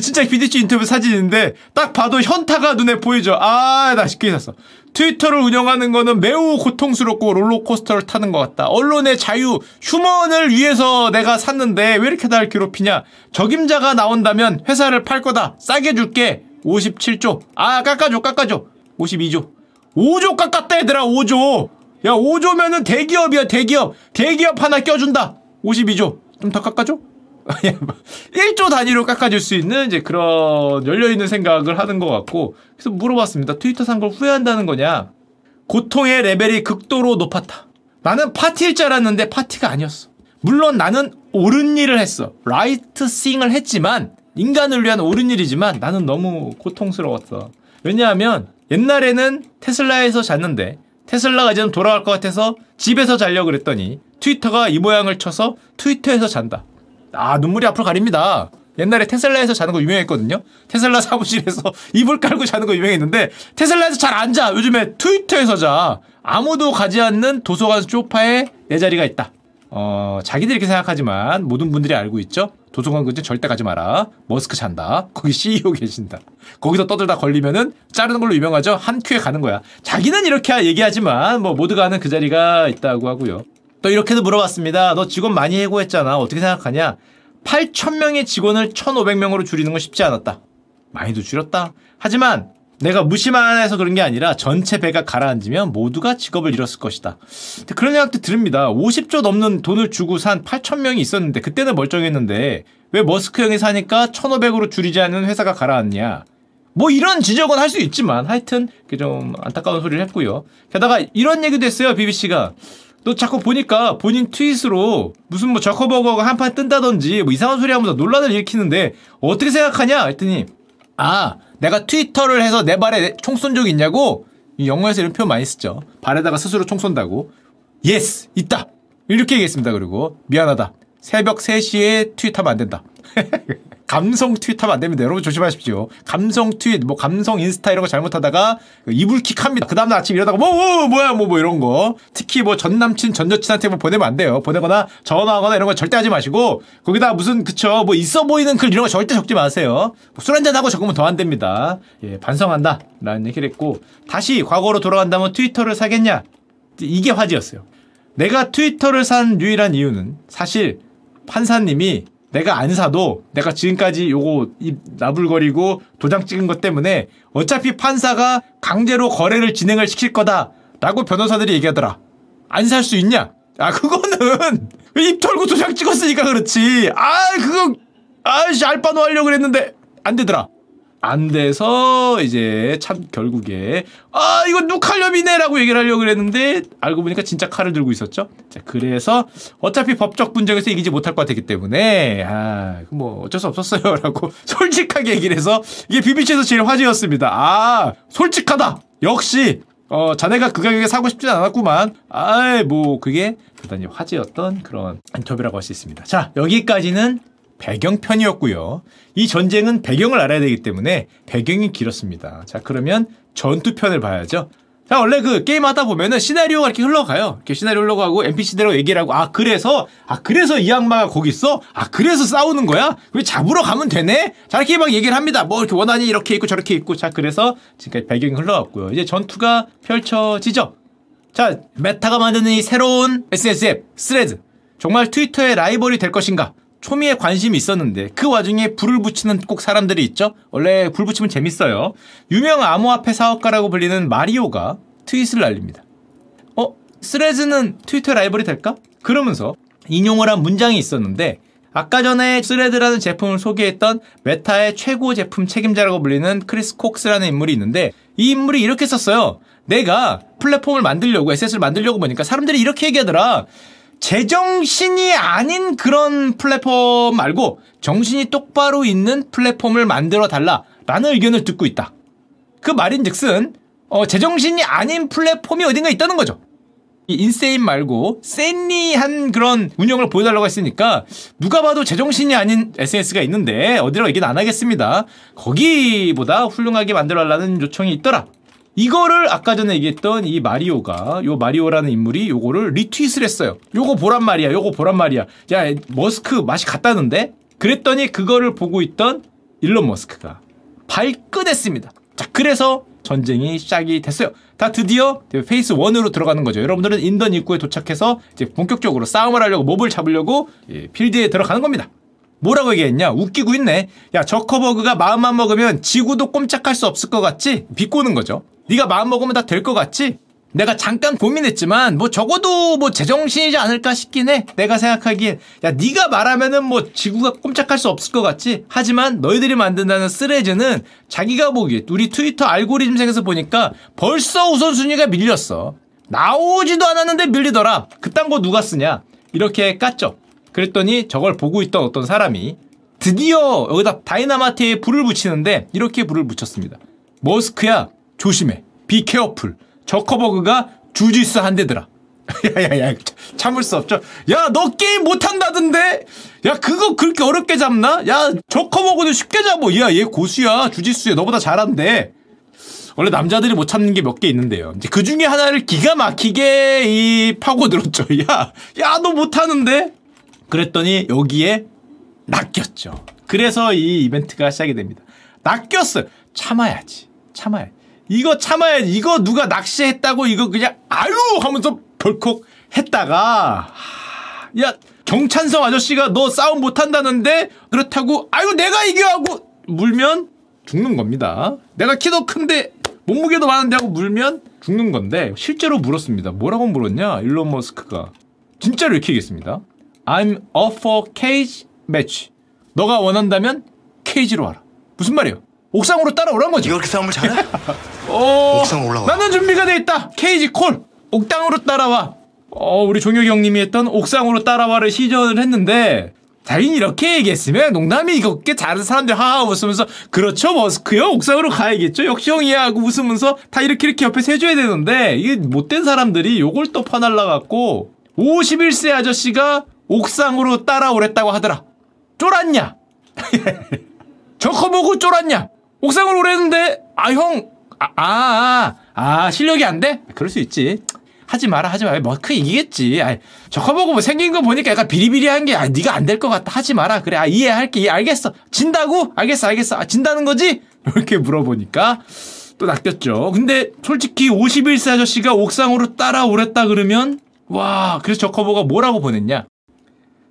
진짜 BDC 인터뷰 사진인데 딱 봐도 현타가 눈에 보이죠. 아, 나 괜히 샀어. 트위터를 운영하는 거는 매우 고통스럽고 롤러코스터를 타는 것 같다. 언론의 자유, 휴먼을 위해서 내가 샀는데 왜 이렇게 날 괴롭히냐. 적임자가 나온다면 회사를 팔 거다. 싸게 줄게. 57조. 아, 깎아줘, 깎아줘. 52조. 5조 깎았다, 얘들아, 5조. 야, 5조면은 대기업이야, 대기업. 대기업 하나 껴준다. 52조. 좀 더 깎아줘? 1조 단위로 깎아줄 수 있는 이제 그런 열려있는 생각을 하는 것 같고 그래서 물어봤습니다. 트위터 산 걸 후회한다는 거냐? 고통의 레벨이 극도로 높았다. 나는 파티일 줄 알았는데 파티가 아니었어. 물론 나는 옳은 일을 했어. right thing을 했지만 인간을 위한 옳은 일이지만 나는 너무 고통스러웠어. 왜냐하면 옛날에는 테슬라에서 잤는데 테슬라가 이제 돌아갈 것 같아서 집에서 자려고 그랬더니 트위터가 이 모양을 쳐서 트위터에서 잔다. 아 눈물이 앞으로 가립니다. 옛날에 테슬라에서 자는 거 유명했거든요. 테슬라 사무실에서 [laughs] 이불 깔고 자는 거 유명했는데 테슬라에서 잘 안 자. 요즘에 트위터에서 자. 아무도 가지 않는 도서관 소파에 내 자리가 있다. 어, 자기들이 이렇게 생각하지만 모든 분들이 알고 있죠. 도서관 근처 절대 가지 마라. 머스크 잔다. 거기 CEO 계신다. 거기서 떠들다 걸리면은 자르는 걸로 유명하죠. 한 큐에 가는 거야. 자기는 이렇게 얘기하지만 뭐 모두가 아는 그 자리가 있다고 하고요. 또 이렇게도 물어봤습니다. 너 직원 많이 해고했잖아. 어떻게 생각하냐? 8,000명의 직원을 1,500명으로 줄이는 건 쉽지 않았다. 많이도 줄였다. 하지만 내가 무심만 해서 그런 게 아니라 전체 배가 가라앉으면 모두가 직업을 잃었을 것이다. 그런 생각도 듭니다. 50조 넘는 돈을 주고 산 8,000명이 있었는데 그때는 멀쩡했는데 왜 머스크 형이 사니까 1,500으로 줄이지 않는 회사가 가라앉냐. 뭐 이런 지적은 할 수 있지만 하여튼 좀 안타까운 소리를 했고요. 게다가 이런 얘기도 했어요. BBC가. 너 자꾸 보니까 본인 트윗으로 무슨 뭐 저커버그가 한 판 뜬다든지 뭐 이상한 소리 하면서 논란을 일으키는데 어떻게 생각하냐? 했더니 아 내가 트위터를 해서 내 발에 총 쏜적 있냐고? 이 영어에서 이런 표현 많이 쓰죠. 발에다가 스스로 총 쏜다고. yes 있다. 이렇게 얘기했습니다. 그리고 미안하다. 새벽 3시에 트윗하면 안 된다. [laughs] 감성 트윗 하면 안 됩니다. 여러분 조심하십시오. 감성 트윗, 뭐 감성 인스타 이런 거 잘못하다가 이불킥 합니다. 그 다음날 아침 일어나고 뭐, 뭐 뭐야 뭐 뭐 이런 거. 특히 뭐 전 남친 전 여친한테 뭐 보내면 안 돼요. 보내거나 전화하거나 이런 거 절대 하지 마시고 거기다 무슨 그쵸 뭐 있어 보이는 글 이런 거 절대 적지 마세요. 뭐 술 한잔 하고 적으면 더 안 됩니다. 예 반성한다 라는 얘기를 했고 다시 과거로 돌아간다면 트위터를 사겠냐 이게 화제였어요. 내가 트위터를 산 유일한 이유는 사실 판사님이 내가 안 사도 내가 지금까지 요거 입 나불거리고 도장 찍은 것 때문에 어차피 판사가 강제로 거래를 진행을 시킬 거다라고 변호사들이 얘기하더라. 안 살 수 있냐? 아 그거는 [laughs] 입 털고 도장 찍었으니까 그렇지. 아 그거 아씨 알바노 하려고 그랬는데 안 되더라. 안 돼서 이제 참 결국에 아 이거 누칼륨이네라고 얘기를 하려고 그랬는데 알고 보니까 진짜 칼을 들고 있었죠. 자 그래서 어차피 법적 분쟁에서 이기지 못할 것 같았기 때문에 아 뭐 어쩔 수 없었어요라고 [laughs] 솔직하게 얘기를 해서 이게 BBC에서 제일 화제였습니다. 아 솔직하다. 역시 어 자네가 그 가격에 사고 싶진 않았구만. 아이 뭐 그게 대단히 화제였던 그런 인터뷰라고 할 수 있습니다. 자 여기까지는 배경편이었고요. 이 전쟁은 배경을 알아야 되기 때문에 배경이 길었습니다. 자, 그러면 전투편을 봐야죠. 자, 원래 그 게임 하다 보면은 시나리오가 이렇게 흘러가요. 이렇게 시나리오 흘러가고 NPC대로 얘기를 하고, 아, 그래서, 아, 그래서 이 악마가 거기 있어? 아, 그래서 싸우는 거야? 왜 잡으러 가면 되네? 자, 이렇게 막 얘기를 합니다. 뭐, 이렇게 원한이 이렇게 있고 저렇게 있고. 자, 그래서 지금까지 배경이 흘러갔고요. 이제 전투가 펼쳐지죠. 자, 메타가 만드는 이 새로운 SNS 앱, 스레드. 정말 트위터의 라이벌이 될 것인가? 초미의 관심이 있었는데 그 와중에 불을 붙이는 꼭 사람들이 있죠. 원래 불 붙이면 재밌어요. 유명 암호화폐 사업가라고 불리는 마리오가 트윗을 날립니다. 어? 스레즈는 트위터 라이벌이 될까? 그러면서 인용을 한 문장이 있었는데 아까 전에 스레드라는 제품을 소개했던 메타의 최고 제품 책임자라고 불리는 크리스 콕스라는 인물이 있는데 이 인물이 이렇게 썼어요. 내가 플랫폼을 만들려고 SNS를 만들려고 보니까 사람들이 이렇게 얘기하더라. 제정신이 아닌 그런 플랫폼 말고 정신이 똑바로 있는 플랫폼을 만들어 달라라는 의견을 듣고 있다. 그 말인즉슨 어, 제정신이 아닌 플랫폼이 어딘가 있다는 거죠. 이 인세인 말고 센리한 그런 운영을 보여달라고 했으니까 누가 봐도 제정신이 아닌 SNS가 있는데 어디라고 얘기는 안 하겠습니다. 거기보다 훌륭하게 만들어달라는 요청이 있더라. 이거를 아까 전에 얘기했던 이 마리오가 요 마리오라는 인물이 요거를 리트윗을 했어요. 요거 보란 말이야. 요거 보란 말이야. 야 머스크 맛이 갔다는데? 그랬더니 그거를 보고 있던 일론 머스크가 발끈했습니다. 자 그래서 전쟁이 시작이 됐어요. 다 드디어 phase 1으로 들어가는 거죠. 여러분들은 인던 입구에 도착해서 이제 본격적으로 싸움을 하려고 mob을 잡으려고 예, 필드에 들어가는 겁니다. 뭐라고 얘기했냐? 웃기고 있네. 야, 저커버그가 마음만 먹으면 지구도 꼼짝할 수 없을 것 같지? 비꼬는 거죠. 네가 마음 먹으면 다 될 것 같지? 내가 잠깐 고민했지만 뭐 적어도 뭐 제정신이지 않을까 싶긴 해. 내가 생각하기엔 야 네가 말하면은 뭐 지구가 꼼짝할 수 없을 것 같지. 하지만 너희들이 만든다는 쓰레즈는 자기가 보기에 우리 트위터 알고리즘상에서 보니까 벌써 우선순위가 밀렸어. 나오지도 않았는데 밀리더라. 그딴 거 누가 쓰냐? 이렇게 깠죠. 그랬더니 저걸 보고 있던 어떤 사람이 드디어 여기다 다이나마트에 불을 붙이는데 이렇게 불을 붙였습니다. 머스크야 조심해. 비 케어풀. 저커버그가 주짓수 한 대더라. [laughs] 야야야 참을 수 없죠. 야 너 게임 못한다던데. 야 그거 그렇게 어렵게 잡나? 야 저커버그는 쉽게 잡어. 야얘 고수야 주짓수야 너보다 잘한대. 원래 남자들이 못 참는 게 몇 개 있는데요. 이제 그 중에 하나를 기가 막히게 이 파고 들었죠. [laughs] 야, 야, 너 못하는데? 그랬더니 여기에 낚였죠. 그래서 이 이벤트가 시작이 됩니다. 낚였어요. 참아야지. 참아야지. 이거 참아야지. 이거 누가 낚시했다고 이거 그냥 아유 하면서 벌컥 했다가 야 경찬성 아저씨가 너 싸움 못한다는데 그렇다고 아유 내가 이겨 하고 물면 죽는 겁니다. 내가 키도 큰데 몸무게도 많은데 하고 물면 죽는 건데 실제로 물었습니다. 뭐라고 물었냐? 일론 머스크가 진짜로 이렇게 얘기했습니다. I'm up for cage match. 너가 원한다면 케이지로 와라. 무슨 말이에요? 옥상으로 따라오란 거죠. 이렇게 싸움을 잘해? [laughs] 어, 옥상 올라와. 나는 준비가 돼 있다. 케이지 콜. 옥상으로 따라와. 어, 우리 종혁이 형님이 했던 옥상으로 따라와를 시전을 했는데 자기는 이렇게 얘기했으면 농담이 이렇게 잘하는 사람들 하하 웃으면서 그렇죠 머스크요 옥상으로 가야겠죠 역시 형이야 하고 웃으면서 다 이렇게 이렇게 옆에서 해줘야 되는데 이게 못된 사람들이 요걸 또 퍼날라갖고 51세 아저씨가 옥상으로 따라오랬다고 하더라 쫄았냐 [laughs] 저거 보고 쫄았냐 옥상으로 오랬는데 아 형 아, 아, 아, 아, 실력이 안 돼? 그럴 수 있지. 하지 마라, 하지 마라. 뭐, 그 이기겠지. 아, 저거 보고 뭐 생긴 거 보니까 약간 비리비리한 게, 아, 네가 안 될 것 같다. 하지 마라. 그래, 아, 이해할게. 이해, 알겠어. 진다고? 알겠어, 알겠어. 아, 진다는 거지? [laughs] 이렇게 물어보니까 또 낚였죠. 근데 솔직히 51세 아저씨가 옥상으로 따라오랬다 그러면, 와, 그래서 저커버그가 뭐라고 보냈냐?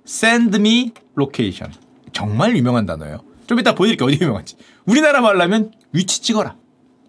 Send me location. 정말 유명한 단어예요. 좀 이따 보여드릴게요. 어디 유명한지. 우리나라 말로 하면 위치 찍어라.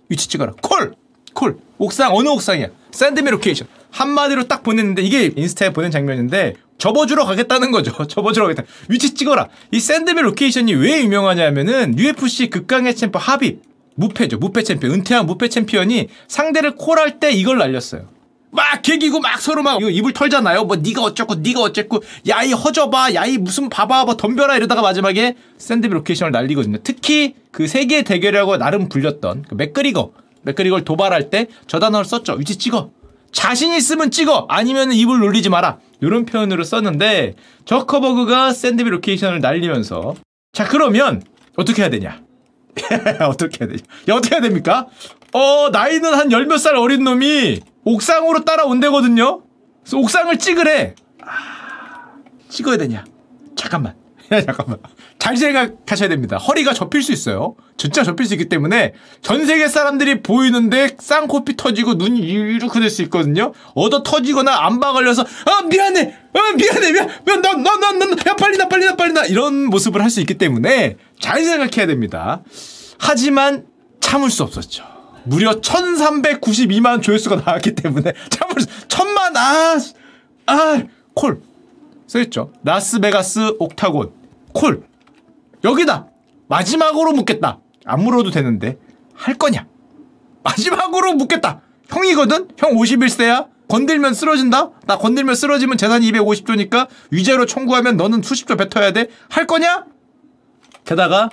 위치 찍어라. 콜! 콜! 옥상, 어느 옥상이야? Send me location. 한마디로 딱 보냈는데 이게 인스타에 보낸 장면인데 접어주러 가겠다는 거죠. [laughs] 접어주러 가겠다. 위치 찍어라. 이 Send me location이 왜 유명하냐면은 UFC 극강의 챔프 하빕. 무패죠. 무패 챔피언. 은퇴한 무패 챔피언이 상대를 콜할 때 이걸 날렸어요. 막 개기고 막 서로 막 입을 털잖아요. 뭐 네가 어쩌고 네가 어쨌고 야 이 허져봐 야 이 무슨 봐봐 뭐 덤벼라 이러다가 마지막에 Send me location을 날리거든요. 특히 그 세계 대결이라고 나름 불렸던 그 맥그리거 맥그리거를 도발할 때 저 단어를 썼죠. 위치 찍어. 자신 있으면 찍어 아니면 입을 놀리지 마라 이런 표현으로 썼는데 저커버그가 Send me location을 날리면서 자 그러면 어떻게 해야 되냐 [laughs] 어떻게 해야 되냐 야 어떻게 해야 됩니까 어 나이는 한 열 몇 살 어린 놈이 옥상으로 따라온대거든요. 그래서 옥상을 찍으래. 아, 찍어야 되냐? 잠깐만. [laughs] 야, 잠깐만. 잘 생각하셔야 됩니다. 허리가 접힐 수 있어요. 진짜 접힐 수 있기 때문에 전 세계 사람들이 보이는데 쌍코피 터지고 눈이 이렇게 될 수 있거든요. 얻어 터지거나 안바 걸려서 아 미안해, 아 미안해, 미안, 미안, 나 나 나 나 야 빨리 나 빨리 나 빨리 나 이런 모습을 할 수 있기 때문에 잘 생각해야 됩니다. 하지만 참을 수 없었죠. 무려 1392만 조회수가 나왔기 때문에 [laughs] 참을 천만 아아콜. 써있죠. 라스베가스 옥타곤. 콜. 여기다! 마지막으로 묻겠다. 안 물어도 되는데 할 거냐? 마지막으로 묻겠다. 형이거든? 형 51세야? 건들면 쓰러진다? 나 건들면 쓰러지면 재산이 250조니까? 위자료 청구하면 너는 수십조 뱉어야 돼? 할 거냐 게다가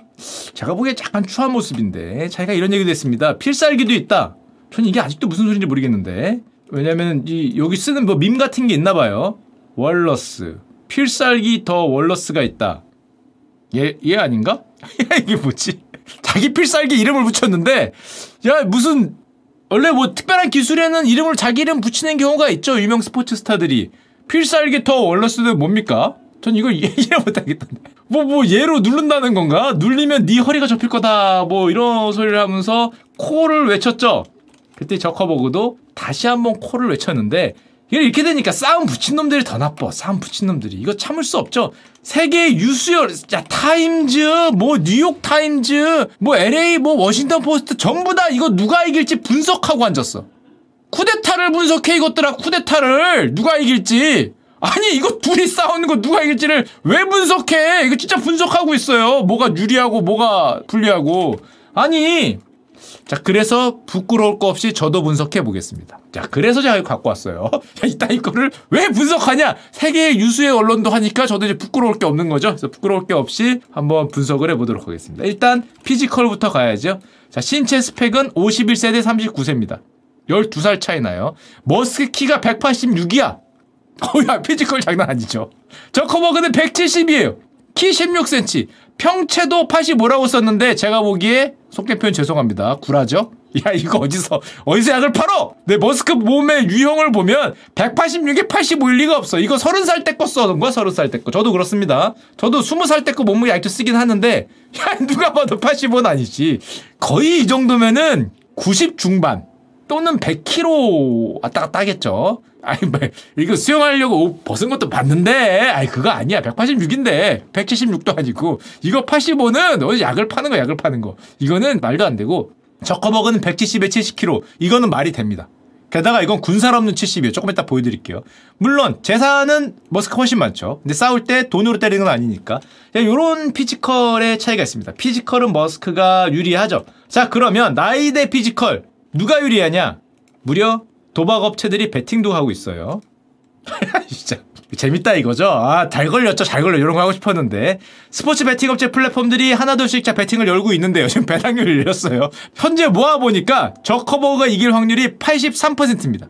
제가 보기에 약간 추한 모습인데 자기가 이런 얘기도 했습니다. 필살기도 있다. 전 이게 아직도 무슨 소리인지 모르겠는데 왜냐면 이 여기 쓰는 뭐 밈 같은 게 있나 봐요. 월러스 필살기 더 월러스가 있다. 얘, 얘 아닌가? [laughs] 이게 뭐지? 자기 필살기 이름을 붙였는데 야 무슨 원래 뭐 특별한 기술에는 이름을 자기 이름 붙이는 경우가 있죠. 유명 스포츠 스타들이 필살기 더 월러스는 뭡니까? 전 이걸 [laughs] 이해 못하겠던데. 뭐, 뭐, 얘로 누른다는 건가? 눌리면 네 허리가 접힐 거다. 뭐, 이런 소리를 하면서 콜을 외쳤죠. 그때 저커버그도 다시 한번 콜을 외쳤는데, 이렇게 되니까 싸움 붙인 놈들이 더 나빠. 싸움 붙인 놈들이. 이거 참을 수 없죠. 세계 유수의, 야, 타임즈, 뭐, 뉴욕 타임즈, 뭐, LA, 뭐, 워싱턴 포스트, 전부 다 이거 누가 이길지 분석하고 앉았어. 쿠데타를 분석해, 이것들아, 쿠데타를. 누가 이길지. 아니 이거 둘이 싸우는 거 누가 이길지를 왜 분석해? 이거 진짜 분석하고 있어요. 뭐가 유리하고 뭐가 불리하고. 아니 자 그래서 부끄러울 거 없이 저도 분석해 보겠습니다. 자 그래서 제가 이거 갖고 왔어요. [laughs] 이따 이거를 왜 분석하냐? 세계 유수의 언론도 하니까 저도 이제 부끄러울 게 없는 거죠. 그래서 부끄러울 게 없이 한번 분석을 해보도록 하겠습니다. 일단 피지컬부터 가야죠. 자 신체 스펙은 51세 대 39세입니다. 12살 차이 나요. 머스크 키가 186이야. 어야 physical 장난 아니죠. 저커버그는 170이에요. 키 16cm. 평체도 85라고 썼는데 제가 보기에 속된 표현 죄송합니다. 구라죠? 야 이거 어디서 어디서 약을 팔어? 내 머스크 몸의 유형을 보면 186에 85일 리가 없어. 이거 30살 때 거 쓰는 거야 30살 때 거. 저도 그렇습니다. 저도 20살 때 거 몸무게 약도 쓰긴 하는데 [laughs] 야 누가 봐도 85는 아니지. 거의 이 정도면은 90 중반 또는 100kg 왔다 갔다 하겠죠. 아니, 뭐, 이거 수영하려고 옷 벗은 것도 봤는데, 아니, 그거 아니야. 186인데, 176도 아니고, 이거 85는 어디 약을 파는 거, 약을 파는 거. 이거는 말도 안 되고, 저커버그는 170에 70kg. 이거는 말이 됩니다. 게다가 이건 군살 없는 70이에요. 조금 이따 보여드릴게요. 물론 재산은 머스크 훨씬 많죠. 근데 싸울 때 돈으로 때리는 건 아니니까. 이런 physical의 차이가 있습니다. physical은 머스크가 유리하죠. 자 그러면 나이 대 physical 누가 유리하냐? 무려 도박 업체들이 베팅도 하고 있어요. [laughs] 진짜 재밌다 이거죠. 아, 잘 걸렸죠. 잘 걸려. 이런 거 하고 싶었는데. 스포츠 베팅 업체 플랫폼들이 하나둘씩 자 배팅을 열고 있는데요. 지금 배당률이 열렸어요. 현재 모아 보니까 저커버그가 이길 확률이 83%입니다.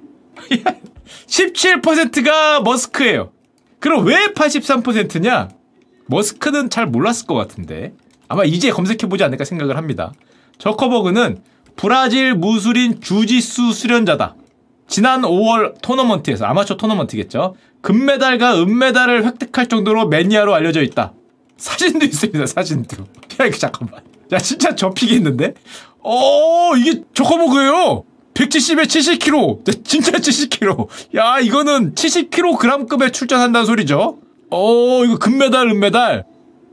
17%가 [laughs] 머스크예요. 그럼 왜 83%냐? 머스크는 잘 몰랐을 것 같은데. 아마 이제 검색해 보지 않을까 생각을 합니다. 저커버그는 브라질 무술인 주짓수 수련자다. 지난 5월 토너먼트에서 아마추어 토너먼트겠죠. 금메달과 은메달을 획득할 정도로 매니아로 알려져 있다. 사진도 있습니다. 사진도. [laughs] 야 이거 잠깐만. 야 진짜 접히겠는데? 어 이게 저커버그예요. 170에 70kg. 진짜 70kg. 야 이거는 70kg급에 출전한다는 소리죠. 어 이거 금메달 은메달.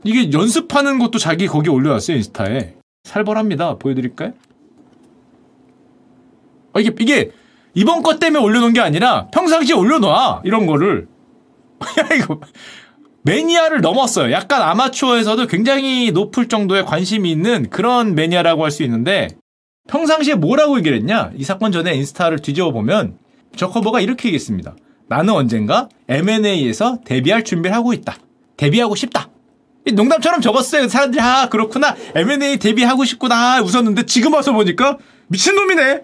이게 연습하는 것도 자기 거기 올려놨어요 인스타에. 살벌합니다. 보여드릴까요? 어, 이게 이게 이번 것 때문에 올려놓은 게 아니라 평상시에 올려놔 이런 거를 [laughs] 야 이거 매니아를 넘었어요. 약간 아마추어에서도 굉장히 높을 정도의 관심이 있는 그런 매니아라고 할 수 있는데 평상시에 뭐라고 얘기를 했냐? 이 사건 전에 인스타를 뒤집어 보면 저커버가 이렇게 얘기했습니다. 나는 언젠가 M&A에서 데뷔할 준비를 하고 있다. 데뷔하고 싶다. 농담처럼 적었어요. 사람들이 아 그렇구나 M&A 데뷔하고 싶구나 웃었는데 지금 와서 보니까 미친놈이네.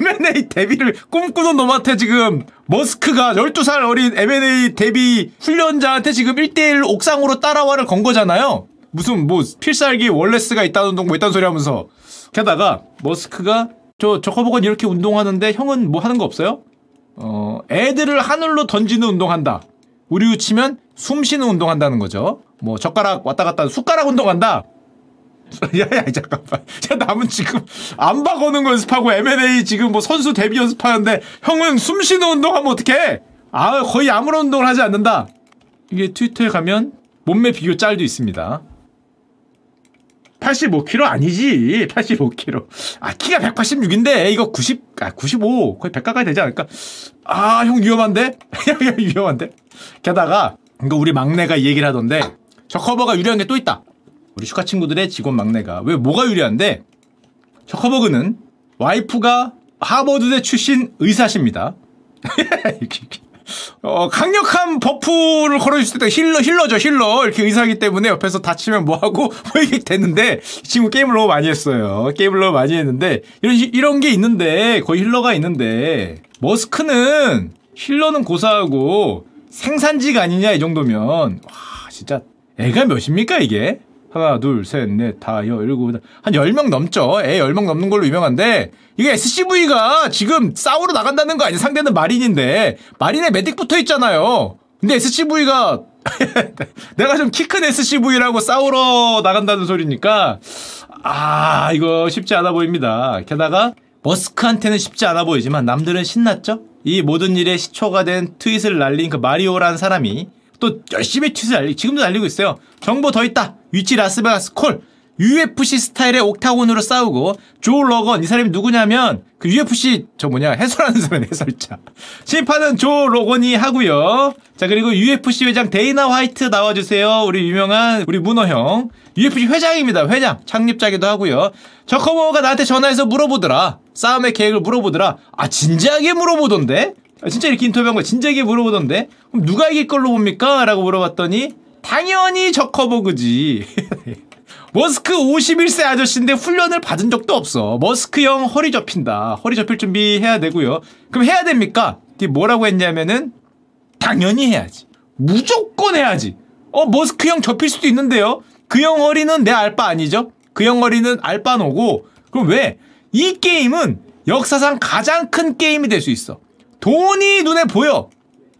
M&A 데뷔를 꿈꾸는 놈한테 지금 머스크가 12살 어린 M&A 데뷔 훈련자한테 지금 1대1 옥상으로 따라와를 건 거잖아요. 무슨 뭐 필살기 월레스가 있다는 둥뭐 있다는 소리 하면서 게다가 머스크가 저 저커버건 이렇게 운동하는데 형은 뭐 하는 거 없어요? 어 애들을 하늘로 던지는 운동한다. 우리로 치면 숨 쉬는 운동한다는 거죠. 뭐 젓가락 왔다 갔다 숟가락 운동한다. [laughs] 야야 잠깐만. 야 남은 지금 거는 거 연습하고 M&A 지금 뭐 선수 데뷔 연습하는데 형은 숨 쉬는 운동하면 어떡해? 아 거의 아무런 운동을 하지 않는다. 이게 트위터에 가면 몸매 비교 짤도 있습니다. 85kg 아니지. 85kg. 아, 키가 186인데, 이거 90, 아, 95. 거의 100 가까이 되지 않을까? 아, 형 위험한데? [laughs] 형 위험한데? 게다가, 이거 우리 막내가 이 얘기를 하던데, 저커버그가 유리한 게 또 있다. 우리 슈카 친구들의 직원 막내가. 왜, 뭐가 유리한데? 저커버그는 와이프가 하버드대 출신 의사십니다. [laughs] 어, 강력한 buff를 걸어줄 때 healer, healer죠, healer. 이렇게 의사기 때문에 옆에서 다치면 뭐하고, [laughs] 뭐 이게 됐는데, 지금 게임을 너무 많이 했어요. 게임을 너무 많이 했는데, 이런, 이런 게 있는데, 거의 healer가 있는데, 머스크는 healer는 고사하고 생산지가 아니냐, i 정도면. 와, 진짜, 애가 몇입니까, 이게? 하나, 둘, 셋, 넷, 다, 여, 일곱, 한 10명 넘죠. 애 10명 넘는 걸로 유명한데, 이게 SCV가 지금 싸우러 나간다는 거 아니야? 상대는 마린인데, 마린에 메딕 붙어 있잖아요. 근데 SCV가, [laughs] 내가 좀 키 큰 SCV라고 싸우러 나간다는 소리니까, 아, 이거 쉽지 않아 보입니다. 게다가, 머스크한테는 쉽지 않아 보이지만, 남들은 신났죠? 이 모든 일의 시초가 된 트윗을 날린 그 마리오라는 사람이, 또 열심히 트윗을 날리, 지금도 날리고 있어요. 정보 더 있다. 위치 라스베가스 콜. UFC 스타일의 옥타곤으로 싸우고 조 로건 이 사람이 누구냐면 그 UFC 저 뭐냐 해설하는 사람 해설자. 심판은 조 로건이 하고요. 자 그리고 UFC 회장 데이나 화이트 나와주세요. 우리 유명한 우리 문어 형. UFC 회장입니다 회장. 창립자기도 하고요. 저커버그가 나한테 전화해서 물어보더라. 싸움의 계획을 물어보더라. 아 진지하게 물어보던데 아, 진짜 이렇게 인터뷰한 거 진지하게 물어보던데 그럼 누가 이길 걸로 봅니까? 라고 물어봤더니 당연히 저커버그지. [laughs] 머스크 51세 아저씨인데 훈련을 받은 적도 없어. 머스크 형 허리 접힌다. 허리 접힐 준비 해야 되고요. 그럼 해야 됩니까? 뭐라고 했냐면은 당연히 해야지. 무조건 해야지. 어 머스크 형 접힐 수도 있는데요. 그 형 허리는 내 알바 아니죠? 그 형 허리는 알바노고. 그럼 왜? 이 게임은 역사상 가장 큰 게임이 될 수 있어. 돈이 눈에 보여.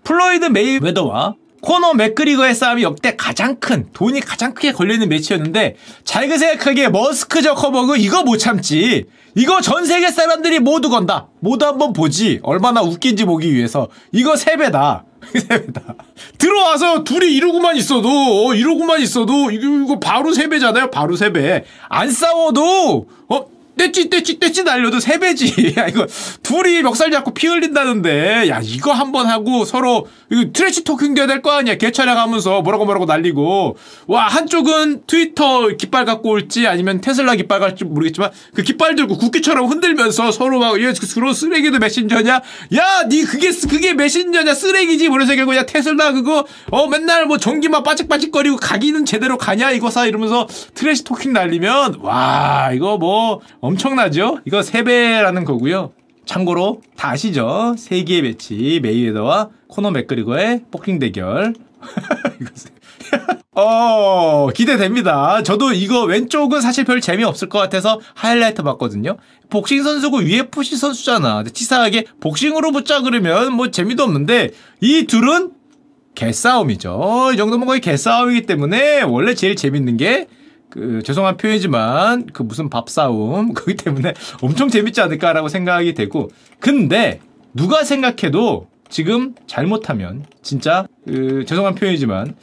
플로이드 메이웨더와 코너 맥그리거의 싸움이 역대 가장 큰 돈이 가장 크게 걸려있는 매치였는데 잘그 생각하기에 머스크 저커버그 이거 못 참지. 이거 전 세계 사람들이 모두 건다. 모두 한번 보지. 얼마나 웃긴지 보기 위해서. 이거 세배다. [laughs] 세배다. 들어와서 둘이 이러고만 있어도 어, 이러고만 있어도 이거, 이거 바로 세배잖아요. 바로 세배. 안 싸워도 어 떼찌 떼찌 떼찌 날려도 세 배지. [laughs] 야 이거 둘이 멱살 잡고 피 흘린다는데 야 이거 한번 하고 서로 이거 trash talking 돼야 될 거 아니야. 개촬영하면서 뭐라고 뭐라고 날리고 와 한쪽은 트위터 깃발 갖고 올지 아니면 테슬라 깃발 갈지 모르겠지만 그 깃발 들고 국기처럼 흔들면서 서로 막얘 그런 쓰레기도 메신저냐? 야 니 그게 그게 메신저냐 쓰레기지 뭐래서 결국 야 테슬라 그거 어 맨날 뭐 전기만 빠직빠직거리고 가기는 제대로 가냐 이거 사 이러면서 trash talking 날리면 와 이거 뭐 엄청나죠? 이거 세배라는 거고요. 참고로 다 아시죠? 세기의 매치 메이웨더와 코너 맥그리거의 복싱 대결. [laughs] [laughs] 어 기대됩니다. 저도 이거 왼쪽은 사실 별 재미없을 것 같아서 하이라이트 봤거든요. 복싱 선수고 UFC 선수잖아. 치사하게 복싱으로 붙자 그러면 뭐 재미도 없는데 이 둘은 개싸움이죠. 이 정도면 거의 개싸움이기 때문에 원래 제일 재밌는 게 그 죄송한 표현이지만 그 무슨 밥 싸움 [laughs] 그기 때문에 엄청 재밌지 않을까라고 생각이 되고 근데 누가 생각해도 지금 잘못하면 진짜 그 죄송한 표현이지만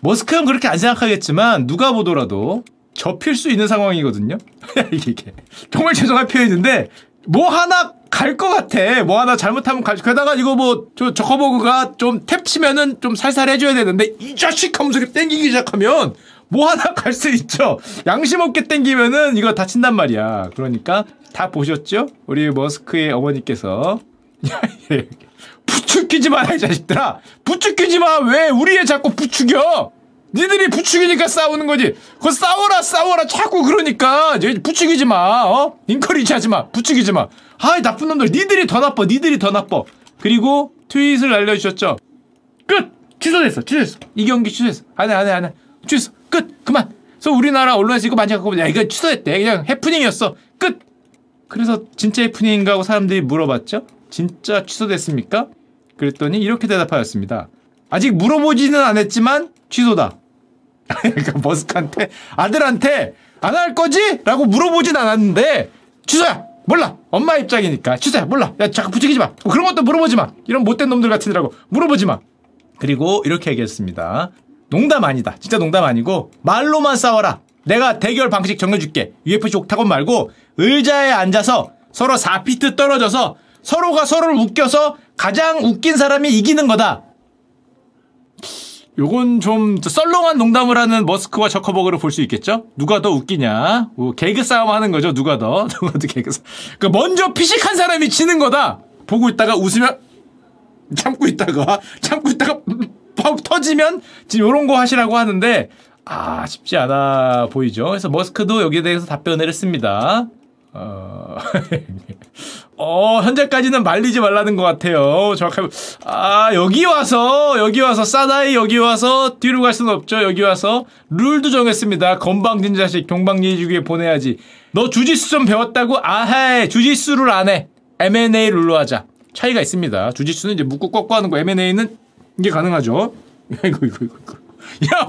머스크 형 그렇게 안 생각하겠지만 누가 보더라도 접힐 수 있는 상황이거든요. [laughs] 이게 정말 죄송한 표현인데 뭐 하나 갈 것 같아. 뭐 하나 잘못하면 갈. 게다가 이거 뭐저 저커버그가 좀 탭 치면은 좀 살살 해줘야 되는데 이 자식 하면서 땡기기 시작하면 뭐 하나 [laughs] 갈 수 있죠. 양심 없게 땡기면은 이거 다친단 말이야. 그러니까 다 보셨죠? 우리 머스크의 어머니께서 [laughs] 부추기지 마라 이 자식들아. 부추기지 마. 왜 우리 애 자꾸 부추겨? 니들이 부추기니까 싸우는 거지. 그거 싸워라 싸워라 자꾸 그러니까 부추기지 마. 어? 인커리지 하지 마. 부추기지 마. 아이 나쁜 놈들. 니들이 더 나빠. 니들이 더 나빠. 그리고 트윗을 알려주셨죠. 끝. 취소됐어. 취소됐어. 이 경기 취소됐어. 안해 안해 안해. 취소. 끝 그만. 그래서 우리나라 언론에서 이거 많이 갖고 야 이거 취소했대. 그냥 해프닝이었어. 끝. 그래서 진짜 해프닝인가 하고 사람들이 물어봤죠? 진짜 취소됐습니까? 그랬더니 이렇게 대답하였습니다. 아직 물어보지는 않았지만 취소다. [laughs] 그러니까 머스크한테 아들한테 안 할 거지? 라고 물어보진 않았는데 취소야! 몰라! 엄마 입장이니까 취소야! 몰라! 야 자꾸 부추기지 마! 그런 것도 물어보지 마! 이런 못된 놈들 같으더라고 물어보지 마! 그리고 이렇게 얘기했습니다 농담 아니다. 진짜 농담 아니고 말로만 싸워라. 내가 대결 방식 정해줄게. UFC 옥타곤 말고 의자에 앉아서 서로 4피트 떨어져서 서로가 서로를 웃겨서 가장 웃긴 사람이 이기는 거다. 요건 좀 썰렁한 농담을 하는 머스크와 저커버그를 볼 수 있겠죠? 누가 더 웃기냐? 뭐 개그 싸움 하는 거죠, 누가 더. [laughs] 누가 더 개그 싸움. 그 먼저 피식한 사람이 지는 거다! 보고 있다가 웃으면 참고 있다가 참고 있다가 터지면 지금 이런 거 하시라고 하는데 아 쉽지 않아 보이죠. 그래서 머스크도 여기에 대해서 답변을 했습니다. 어, [laughs] 어 현재까지는 말리지 말라는 것 같아요. 정확하게 아 여기 와서 여기 와서 사나이 여기 와서 뒤로 갈 수는 없죠. 여기 와서 룰도 정했습니다. 건방진 자식 동방예주기에 보내야지. 너 주짓수 좀 배웠다고? 아하이 주짓수를 안 해. M&A 룰로 하자. 차이가 있습니다. 주짓수는 이제 묶고 꺾고 하는 거 M&A는 이게 가능하죠. [laughs] 이거, 이거, 이거, 이거. 야,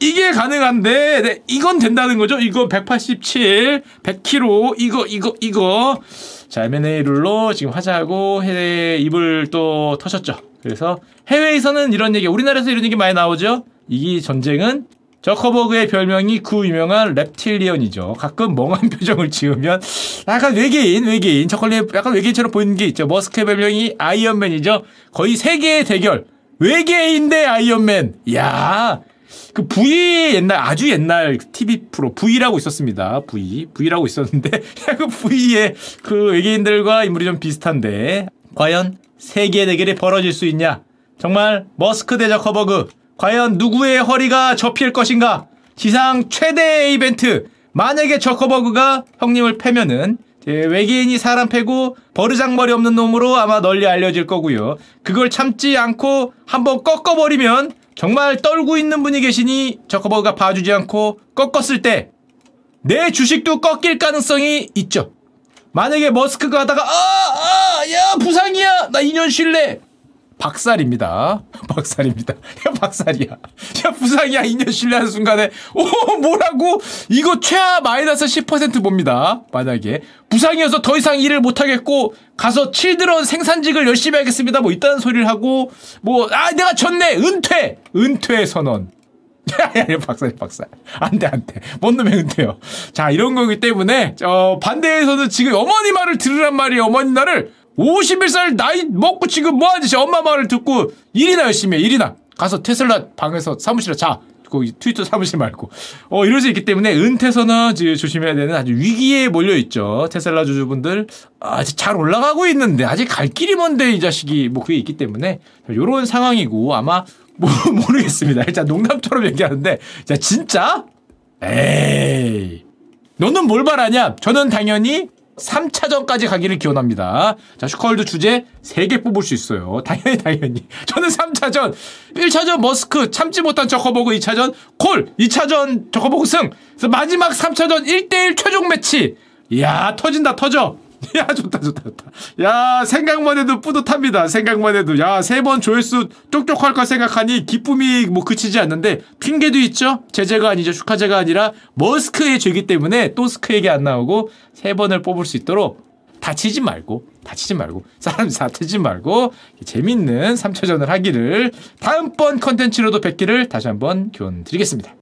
이게 가능한데, 네, 이건 된다는 거죠? 이거 187, 100kg, 이거, 이거, 이거. 자, M&A 룰로 지금 하자고 해외 입을 또 터셨죠. 그래서 해외에서는 이런 얘기, 우리나라에서 이런 얘기 많이 나오죠? 이 전쟁은 저커버그의 별명이 그 유명한 reptilian이죠. 가끔 멍한 [laughs] 표정을 지으면 약간 외계인, 외계인, 저컬리 약간 외계인처럼 보이는 게 있죠. 머스크의 별명이 아이언맨이죠. 거의 세기의 대결. 외계인 대 아이언맨. 야. 그 V 옛날 아주 옛날 TV 프로 V라고 있었습니다. V V라고 있었는데 [laughs] 그 V의 그 외계인들과 인물이 좀 비슷한데 과연 세기 대결이 벌어질 수 있냐? 정말 머스크 대 저 커버그 과연 누구의 허리가 접힐 것인가? 지상 최대 이벤트 만약에 저커버그가 형님을 패면은 외계인이 사람 패고 버르장머리 없는 놈으로 아마 널리 알려질 거고요. 그걸 참지 않고 한번 꺾어버리면 정말 떨고 있는 분이 계시니 저커버가 봐주지 않고 꺾었을 때 내 주식도 꺾일 가능성이 있죠. 만약에 머스크가 하다가 아, 아, 야 부상이야, 나 2년 쉴래. 박살입니다. [laughs] 박살입니다. 야, 박살이야. 야, 부상이야. 2년 신뢰하는 순간에, 오, 뭐라고? 이거 최하 마이너스 10% 봅니다. 만약에. 부상이어서 더 이상 일을 못하겠고, 가서 칠드런 생산직을 열심히 하겠습니다. 뭐, 있다는 소리를 하고, 뭐, 아, 내가 졌네! 은퇴! 은퇴 선언. [laughs] 야야 박사님 박사 안돼 안 돼 뭔 놈의 은퇴요 자 이런 거기 때문에 어 반대에서는 지금 어머니 말을 들으란 말이에요 어머니 나를 51살 나이 먹고 지금 뭐하지 지 엄마 말을 듣고 일이나 열심히 해 일이나. 가서 테슬라 방에서 사무실에 자 거기 트위터 사무실 말고. 어 이럴 수 있기 때문에 은퇴서는 지금 조심해야 되는 아주 위기에 몰려 있죠. 테슬라 주주분들. 아직 잘 올라가고 있는데 아직 갈 길이 먼데 이 자식이 뭐 그게 있기 때문에. 이런 상황이고 아마 뭐 [laughs] 모르겠습니다. 일단 농담처럼 얘기하는데 자 진짜? 에이. 너는 뭘 바라냐? 저는 당연히 3차전까지 가기를 기원합니다. 자, 슈카월드 주제 3개 뽑을 수 있어요. [laughs] 당연히, 당연히. 저는 3차전. 1차전 머스크, 참지 못한 저커버그 2차전 콜, 2차전 저커버그 승. 마지막 3차전 1대1 최종 매치. 이야, 터진다, 터져. [laughs] 야, 좋다, 좋다, 좋다. 야, 생각만 해도 뿌듯합니다. 생각만 해도. 야, 세 번 조회수 쪽쪽할 걸 생각하니 기쁨이 뭐 그치지 않는데 핑계도 있죠? 제 죄가 아니죠. 슈카 죄가 아니라 머스크의 죄기 때문에 또 스크 얘기 안 나오고 세 번을 뽑을 수 있도록 다치지 말고, 다치지 말고, 사람 다치지 말고, 재밌는 3차전을 하기를 다음번 컨텐츠로도 뵙기를 다시 한번 교원 드리겠습니다.